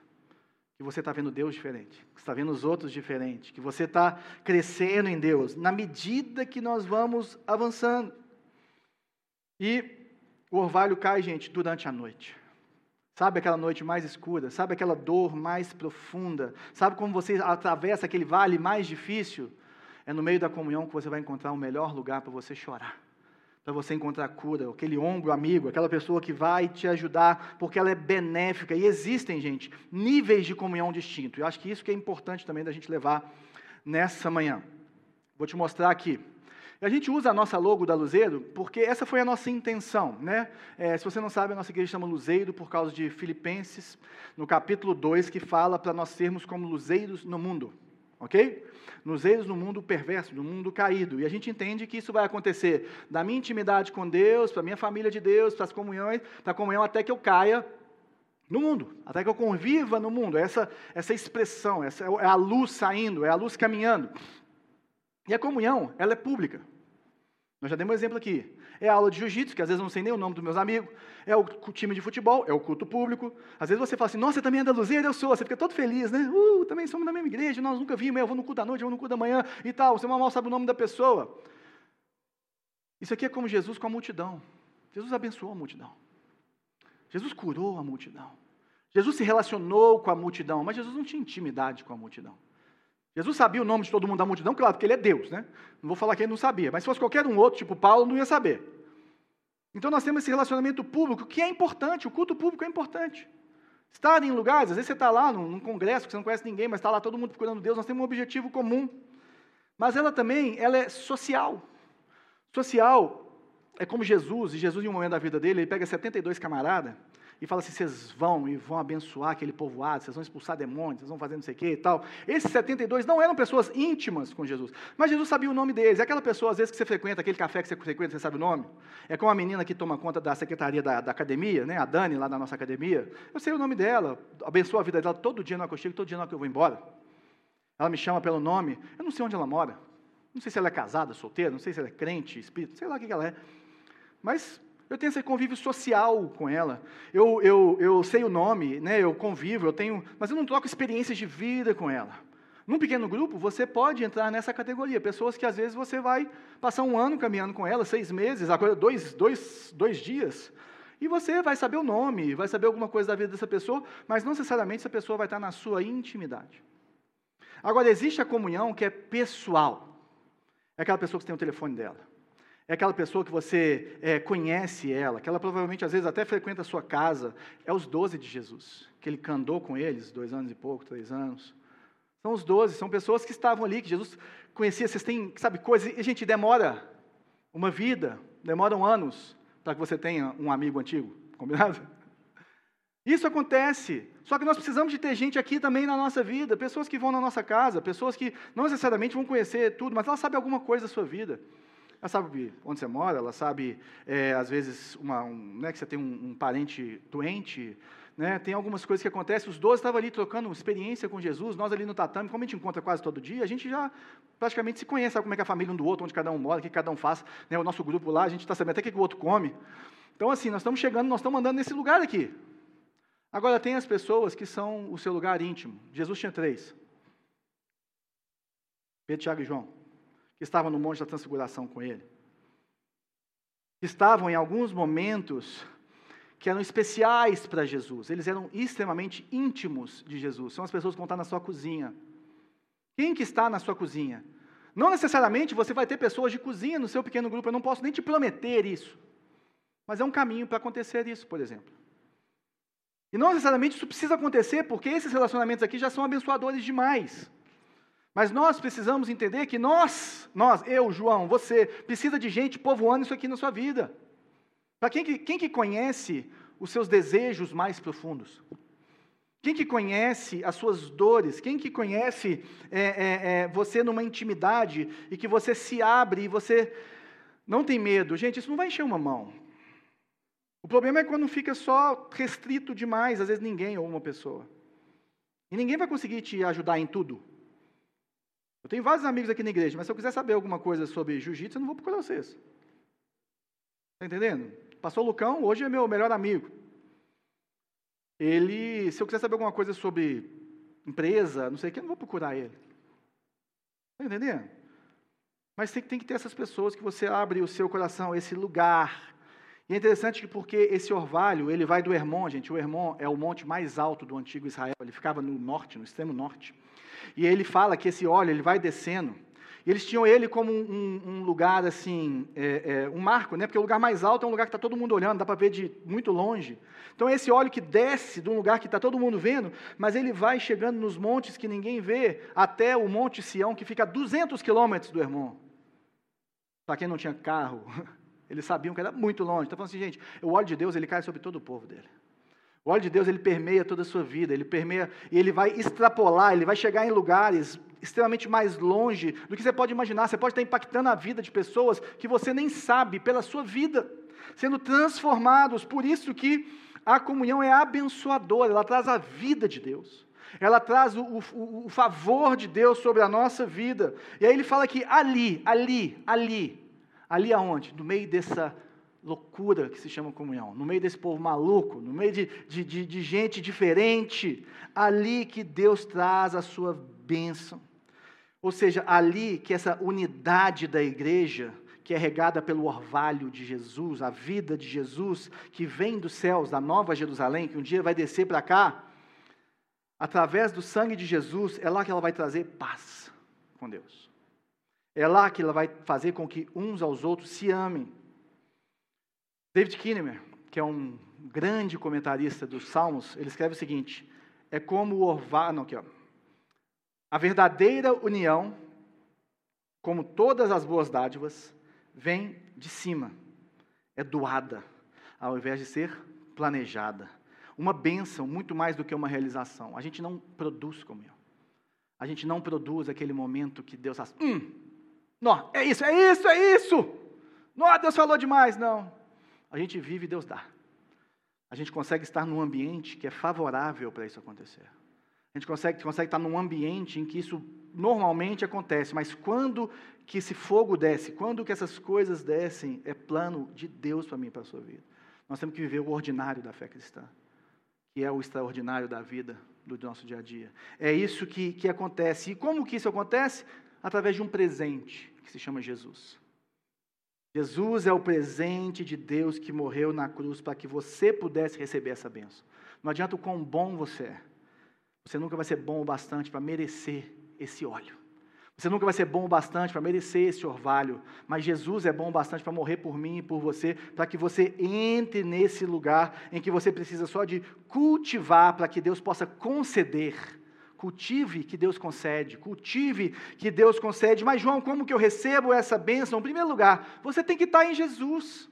Que você está vendo Deus diferente, que está vendo os outros diferente, que você está crescendo em Deus, na medida que nós vamos avançando. E o orvalho cai, gente, durante a noite. Sabe aquela noite mais escura? Sabe aquela dor mais profunda? Sabe como você atravessa aquele vale mais difícil? É no meio da comunhão que você vai encontrar o melhor lugar para você chorar para você encontrar cura, aquele ombro amigo, aquela pessoa que vai te ajudar, porque ela é benéfica. E existem, gente, níveis de comunhão distintos. Eu acho que isso que é importante também da gente levar nessa manhã. Vou te mostrar aqui. A gente usa a nossa logo da Luzeiro porque essa foi a nossa intenção, né? É, se você não sabe, a nossa igreja chama Luzeiro por causa de Filipenses, no capítulo 2, que fala para nós sermos como luzeiros no mundo, ok? nos eiros no mundo perverso, no mundo caído. E a gente entende que isso vai acontecer da minha intimidade com Deus, para minha família de Deus, para as comunhões, para a comunhão até que eu caia no mundo, até que eu conviva no mundo. Essa, essa expressão, essa é a luz saindo, é a luz caminhando. E a comunhão, ela é pública. Nós já demos um exemplo aqui. É a aula de jiu-jitsu, que às vezes não sei nem o nome dos meus amigos. É o time de futebol, é o culto público. Às vezes você fala assim, nossa, você também é da Luzeira? Eu sou. Você fica todo feliz, né? Uh, também somos da mesma igreja, nós nunca vimos, eu vou no culto da noite, eu vou no culto da manhã e tal. Você mal sabe o nome da pessoa. Isso aqui é como Jesus com a multidão. Jesus abençoou a multidão. Jesus curou a multidão. Jesus se relacionou com a multidão, mas Jesus não tinha intimidade com a multidão. Jesus sabia o nome de todo mundo da multidão, claro, porque ele é Deus, né? Não vou falar que ele não sabia, mas se fosse qualquer um outro, tipo Paulo, não ia saber. Então nós temos esse relacionamento público que é importante, o culto público é importante. Estar em lugares, às vezes você está lá num, num congresso que você não conhece ninguém, mas está lá todo mundo procurando Deus, nós temos um objetivo comum. Mas ela também, ela é social. Social é como Jesus, e Jesus em um momento da vida dele, ele pega 72 camaradas, e fala assim: vocês vão e vão abençoar aquele povoado, vocês vão expulsar demônios, vocês vão fazer não sei o que e tal. Esses 72 não eram pessoas íntimas com Jesus, mas Jesus sabia o nome deles. É aquela pessoa, às vezes, que você frequenta, aquele café que você frequenta, você sabe o nome? É como a menina que toma conta da secretaria da, da academia, né? a Dani, lá da nossa academia. Eu sei o nome dela, abençoa a vida dela todo dia no aconchego, todo dia na hora que eu vou embora. Ela me chama pelo nome, eu não sei onde ela mora. Não sei se ela é casada, solteira, não sei se ela é crente, espírito, sei lá o que ela é. Mas eu tenho esse convívio social com ela. Eu, eu, eu sei o nome, né? eu convivo, eu tenho, mas eu não troco experiências de vida com ela. Num pequeno grupo, você pode entrar nessa categoria. Pessoas que às vezes você vai passar um ano caminhando com ela, seis meses, dois, dois, dois dias, e você vai saber o nome, vai saber alguma coisa da vida dessa pessoa, mas não necessariamente essa pessoa vai estar na sua intimidade. Agora, existe a comunhão que é pessoal. É aquela pessoa que tem o telefone dela. É aquela pessoa que você é, conhece ela, que ela provavelmente às vezes até frequenta a sua casa. É os doze de Jesus, que ele andou com eles, dois anos e pouco, três anos. São os doze, são pessoas que estavam ali, que Jesus conhecia. Vocês têm, sabe, coisas. E, gente, demora uma vida, demoram anos para que você tenha um amigo antigo, combinado? Isso acontece. Só que nós precisamos de ter gente aqui também na nossa vida, pessoas que vão na nossa casa, pessoas que não necessariamente vão conhecer tudo, mas elas sabem alguma coisa da sua vida. Ela sabe onde você mora, ela sabe, é, às vezes, uma, um, né, que você tem um, um, parente doente, né, tem algumas coisas que acontecem. Os doze estavam ali trocando experiência com Jesus, nós ali no tatame, como a gente encontra quase todo dia, a gente já praticamente se conhece, sabe como é que é a família um do outro, onde cada um mora, o que cada um faz. Né, o nosso grupo lá, a gente está sabendo até o que o outro come. Então, assim, nós estamos chegando, nós estamos andando nesse lugar aqui. Agora, tem as pessoas que são o seu lugar íntimo. Jesus tinha três. Pedro, Tiago e João que estavam no Monte da Transfiguração com ele. Estavam em alguns momentos que eram especiais para Jesus. Eles eram extremamente íntimos de Jesus. São as pessoas que vão estar na sua cozinha. Quem que está na sua cozinha? Não necessariamente você vai ter pessoas de cozinha no seu pequeno grupo, eu não posso nem te prometer isso. Mas é um caminho para acontecer isso, por exemplo. E não necessariamente isso precisa acontecer, porque esses relacionamentos aqui já são abençoadores demais. Mas nós precisamos entender que nós, nós, eu, João, você, precisa de gente povoando isso aqui na sua vida. Para quem, que, quem que conhece os seus desejos mais profundos? Quem que conhece as suas dores? Quem que conhece é, é, é, você numa intimidade e que você se abre e você não tem medo? Gente, isso não vai encher uma mão. O problema é quando fica só restrito demais, às vezes ninguém ou uma pessoa. E ninguém vai conseguir te ajudar em tudo. Eu tenho vários amigos aqui na igreja, mas se eu quiser saber alguma coisa sobre jiu-jitsu, eu não vou procurar vocês. Está entendendo? Pastor Lucão, hoje é meu melhor amigo. Ele, se eu quiser saber alguma coisa sobre empresa, não sei o que, eu não vou procurar ele. Está entendendo? Mas tem, tem que ter essas pessoas que você abre o seu coração, esse lugar. E é interessante porque esse orvalho, ele vai do Hermon, gente. O Hermon é o monte mais alto do antigo Israel. Ele ficava no norte, no extremo norte. E ele fala que esse óleo ele vai descendo. E eles tinham ele como um, um lugar assim, é, é, um marco, né? Porque o lugar mais alto é um lugar que está todo mundo olhando, dá para ver de muito longe. Então esse óleo que desce de um lugar que está todo mundo vendo, mas ele vai chegando nos montes que ninguém vê, até o Monte Sião, que fica a 200 quilômetros do Hermon. Para quem não tinha carro, eles sabiam que era muito longe. Então falando assim, gente, o óleo de Deus ele cai sobre todo o povo dele. O óleo de Deus, ele permeia toda a sua vida, ele permeia, e ele vai extrapolar, ele vai chegar em lugares extremamente mais longe do que você pode imaginar. Você pode estar impactando a vida de pessoas que você nem sabe pela sua vida, sendo transformados. Por isso que a comunhão é abençoadora, ela traz a vida de Deus. Ela traz o, o, o favor de Deus sobre a nossa vida. E aí ele fala que ali, ali, ali, ali aonde? No meio dessa loucura que se chama comunhão, no meio desse povo maluco, no meio de, de, de, de gente diferente, ali que Deus traz a sua bênção. Ou seja, ali que essa unidade da igreja, que é regada pelo orvalho de Jesus, a vida de Jesus, que vem dos céus, da nova Jerusalém, que um dia vai descer para cá, através do sangue de Jesus, é lá que ela vai trazer paz com Deus. É lá que ela vai fazer com que uns aos outros se amem. David Kinnemer, que é um grande comentarista dos Salmos, ele escreve o seguinte: é como o orvalho, não, aqui, ó. A verdadeira união, como todas as boas dádivas, vem de cima, é doada, ao invés de ser planejada. Uma bênção muito mais do que uma realização. A gente não produz comunhão. A gente não produz aquele momento que Deus faz, hum, não, é isso, é isso, é isso. Não, Deus falou demais, não. A gente vive e Deus dá. A gente consegue estar num ambiente que é favorável para isso acontecer. A gente consegue, consegue estar num ambiente em que isso normalmente acontece, mas quando que esse fogo desce, quando que essas coisas descem, é plano de Deus para mim e para a sua vida. Nós temos que viver o ordinário da fé cristã, que é o extraordinário da vida do nosso dia a dia. É isso que, que acontece. E como que isso acontece? Através de um presente que se chama Jesus. Jesus é o presente de Deus que morreu na cruz para que você pudesse receber essa bênção. Não adianta o quão bom você é. Você nunca vai ser bom o bastante para merecer esse óleo. Você nunca vai ser bom o bastante para merecer esse orvalho, mas Jesus é bom o bastante para morrer por mim e por você, para que você entre nesse lugar em que você precisa só de cultivar para que Deus possa conceder Cultive que Deus concede, cultive que Deus concede. Mas, João, como que eu recebo essa bênção? Em primeiro lugar, você tem que estar em Jesus.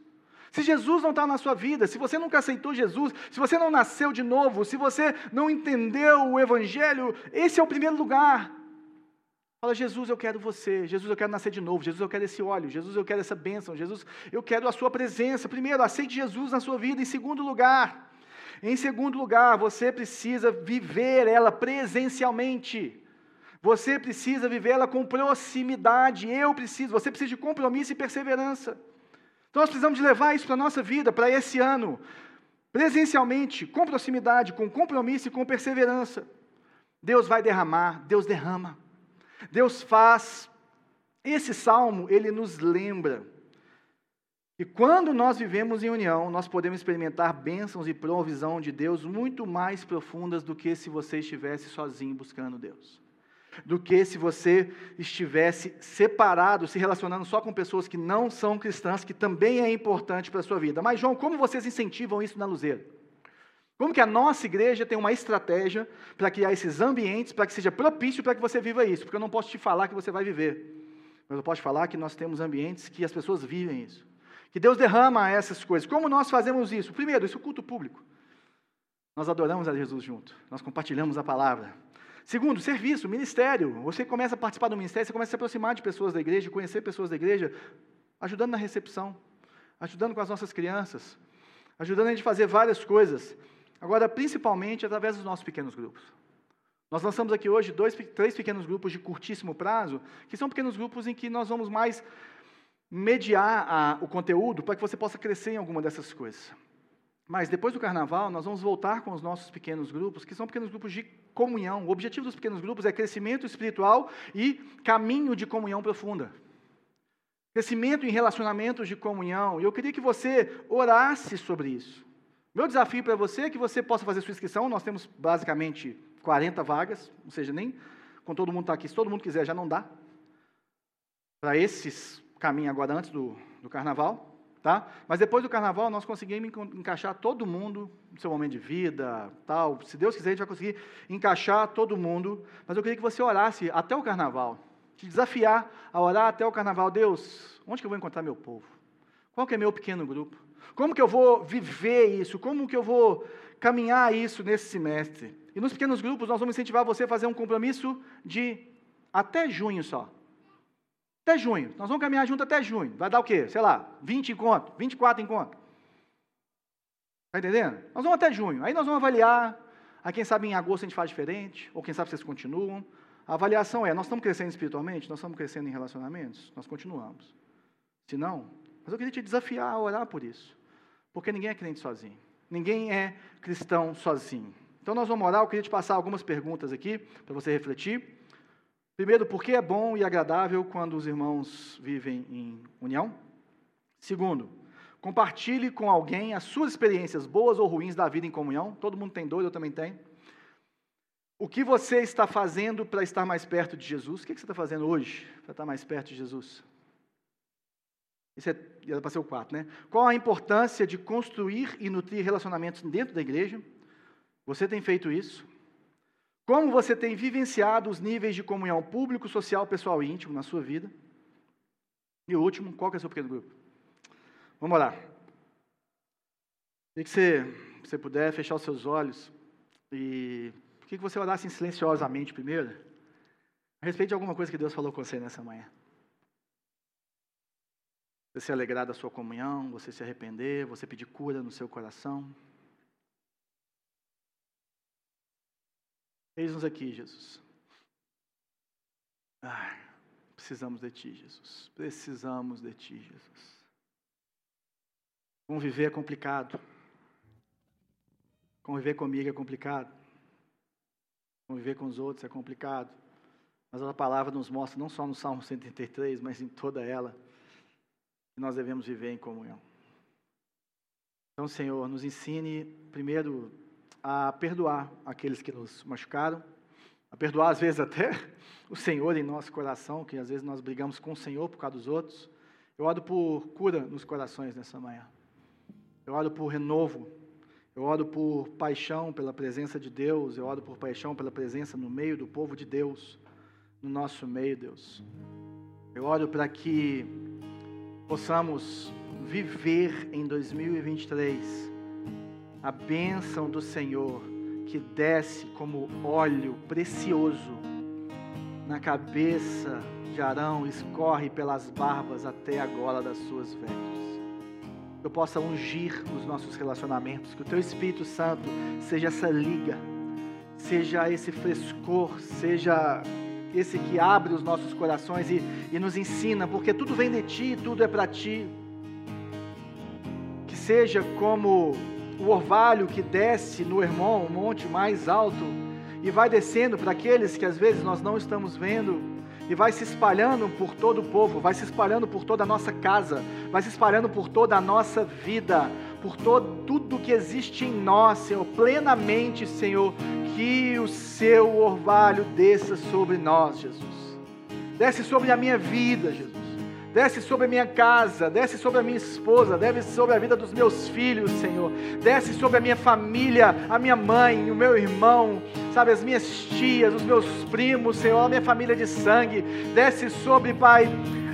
Se Jesus não está na sua vida, se você nunca aceitou Jesus, se você não nasceu de novo, se você não entendeu o Evangelho, esse é o primeiro lugar. Fala, Jesus, eu quero você. Jesus, eu quero nascer de novo. Jesus, eu quero esse óleo. Jesus, eu quero essa bênção. Jesus, eu quero a sua presença. Primeiro, aceite Jesus na sua vida. Em segundo lugar, em segundo lugar, você precisa viver ela presencialmente. Você precisa viver ela com proximidade. Eu preciso, você precisa de compromisso e perseverança. Então nós precisamos de levar isso para a nossa vida, para esse ano, presencialmente, com proximidade, com compromisso e com perseverança. Deus vai derramar, Deus derrama. Deus faz. Esse salmo, ele nos lembra e quando nós vivemos em união, nós podemos experimentar bênçãos e provisão de Deus muito mais profundas do que se você estivesse sozinho buscando Deus. Do que se você estivesse separado, se relacionando só com pessoas que não são cristãs, que também é importante para a sua vida. Mas, João, como vocês incentivam isso na Luzeira? Como que a nossa igreja tem uma estratégia para criar esses ambientes, para que seja propício para que você viva isso? Porque eu não posso te falar que você vai viver, mas eu posso te falar que nós temos ambientes que as pessoas vivem isso que Deus derrama essas coisas. Como nós fazemos isso? Primeiro, isso é culto público. Nós adoramos a Jesus junto, nós compartilhamos a palavra. Segundo, serviço, ministério. Você começa a participar do ministério, você começa a se aproximar de pessoas da igreja, conhecer pessoas da igreja, ajudando na recepção, ajudando com as nossas crianças, ajudando a gente a fazer várias coisas. Agora, principalmente através dos nossos pequenos grupos. Nós lançamos aqui hoje dois, três pequenos grupos de curtíssimo prazo, que são pequenos grupos em que nós vamos mais mediar a, o conteúdo para que você possa crescer em alguma dessas coisas. Mas depois do carnaval, nós vamos voltar com os nossos pequenos grupos, que são pequenos grupos de comunhão. O objetivo dos pequenos grupos é crescimento espiritual e caminho de comunhão profunda. Crescimento em relacionamentos de comunhão. E eu queria que você orasse sobre isso. Meu desafio para você é que você possa fazer sua inscrição. Nós temos basicamente 40 vagas, ou seja, nem com todo mundo está aqui. Se todo mundo quiser, já não dá. Para esses caminho agora antes do, do carnaval, tá? Mas depois do carnaval nós conseguimos encaixar todo mundo no seu momento de vida, tal. Se Deus quiser, a gente vai conseguir encaixar todo mundo. Mas eu queria que você orasse até o carnaval, te desafiar a orar até o carnaval. Deus, onde que eu vou encontrar meu povo? Qual que é meu pequeno grupo? Como que eu vou viver isso? Como que eu vou caminhar isso nesse semestre? E nos pequenos grupos nós vamos incentivar você a fazer um compromisso de até junho só. Até junho. Nós vamos caminhar junto até junho. Vai dar o quê? Sei lá, 20 encontros, 24 encontros. Está entendendo? Nós vamos até junho. Aí nós vamos avaliar. Aí quem sabe em agosto a gente faz diferente, ou quem sabe vocês continuam. A avaliação é, nós estamos crescendo espiritualmente? Nós estamos crescendo em relacionamentos? Nós continuamos. Se não, mas eu queria te desafiar a orar por isso. Porque ninguém é crente sozinho. Ninguém é cristão sozinho. Então nós vamos orar, eu queria te passar algumas perguntas aqui, para você refletir. Primeiro, porque é bom e agradável quando os irmãos vivem em união. Segundo, compartilhe com alguém as suas experiências boas ou ruins da vida em comunhão. Todo mundo tem dois, eu também tenho. O que você está fazendo para estar mais perto de Jesus? O que você está fazendo hoje para estar mais perto de Jesus? Isso é, era para ser o quarto, né? Qual a importância de construir e nutrir relacionamentos dentro da igreja? Você tem feito isso? Como você tem vivenciado os níveis de comunhão público, social, pessoal e íntimo na sua vida? E o último, qual que é o seu pequeno grupo? Vamos lá. Queria que você, se você puder, fechar os seus olhos e por que você orasse silenciosamente primeiro, a respeito de alguma coisa que Deus falou com você nessa manhã. Você se alegrar da sua comunhão, você se arrepender, você pedir cura no seu coração. Eis-nos aqui, Jesus. Ah, precisamos de Ti, Jesus. Precisamos de Ti, Jesus. Conviver é complicado. Conviver comigo é complicado. Conviver com os outros é complicado. Mas a palavra nos mostra, não só no Salmo 133, mas em toda ela, que nós devemos viver em comunhão. Então, Senhor, nos ensine, primeiro, a perdoar aqueles que nos machucaram, a perdoar, às vezes, até o Senhor em nosso coração, que às vezes nós brigamos com o Senhor por causa dos outros. Eu oro por cura nos corações nessa manhã. Eu oro por renovo eu oro por paixão pela presença de Deus, eu oro por paixão pela presença no meio do povo de Deus, no nosso meio, Deus. Eu oro para que possamos viver em 2023 a bênção do Senhor que desce como óleo precioso na cabeça de Arão, escorre pelas barbas até a gola das suas vestes eu possa ungir os nossos relacionamentos, que o Teu Espírito Santo seja essa liga, seja esse frescor, seja esse que abre os nossos corações e, e nos ensina, porque tudo vem de Ti, tudo é para Ti. Que seja como o orvalho que desce no Hermon, o monte mais alto, e vai descendo para aqueles que às vezes nós não estamos vendo e vai se espalhando por todo o povo, vai se espalhando por toda a nossa casa, vai se espalhando por toda a nossa vida, por todo, tudo que existe em nós, Senhor, plenamente, Senhor, que o seu orvalho desça sobre nós, Jesus. Desce sobre a minha vida, Jesus desce sobre a minha casa, desce sobre a minha esposa, desce sobre a vida dos meus filhos, Senhor, desce sobre a minha família, a minha mãe, o meu irmão, sabe, as minhas tias, os meus primos, Senhor, a minha família de sangue, desce sobre, Pai,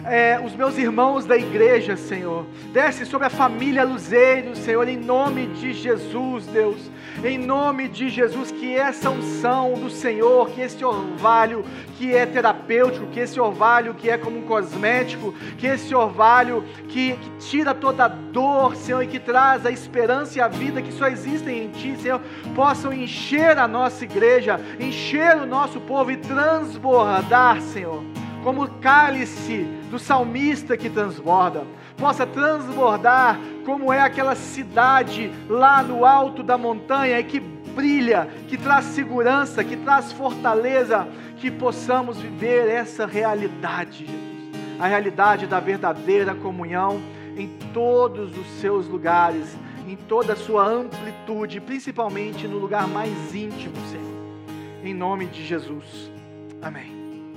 é, os meus irmãos da igreja, Senhor. Desce sobre a família Luzeiro, Senhor, em nome de Jesus, Deus. Em nome de Jesus, que essa unção do Senhor, que esse orvalho que é terapêutico, que esse orvalho que é como um cosmético, que esse orvalho que, que tira toda a dor, Senhor, e que traz a esperança e a vida que só existem em Ti, Senhor, possam encher a nossa igreja, encher o nosso povo e transbordar, Senhor como o cálice do salmista que transborda, possa transbordar como é aquela cidade lá no alto da montanha e que brilha, que traz segurança, que traz fortaleza, que possamos viver essa realidade, Jesus. A realidade da verdadeira comunhão em todos os seus lugares, em toda a sua amplitude, principalmente no lugar mais íntimo, Senhor. Em nome de Jesus. Amém.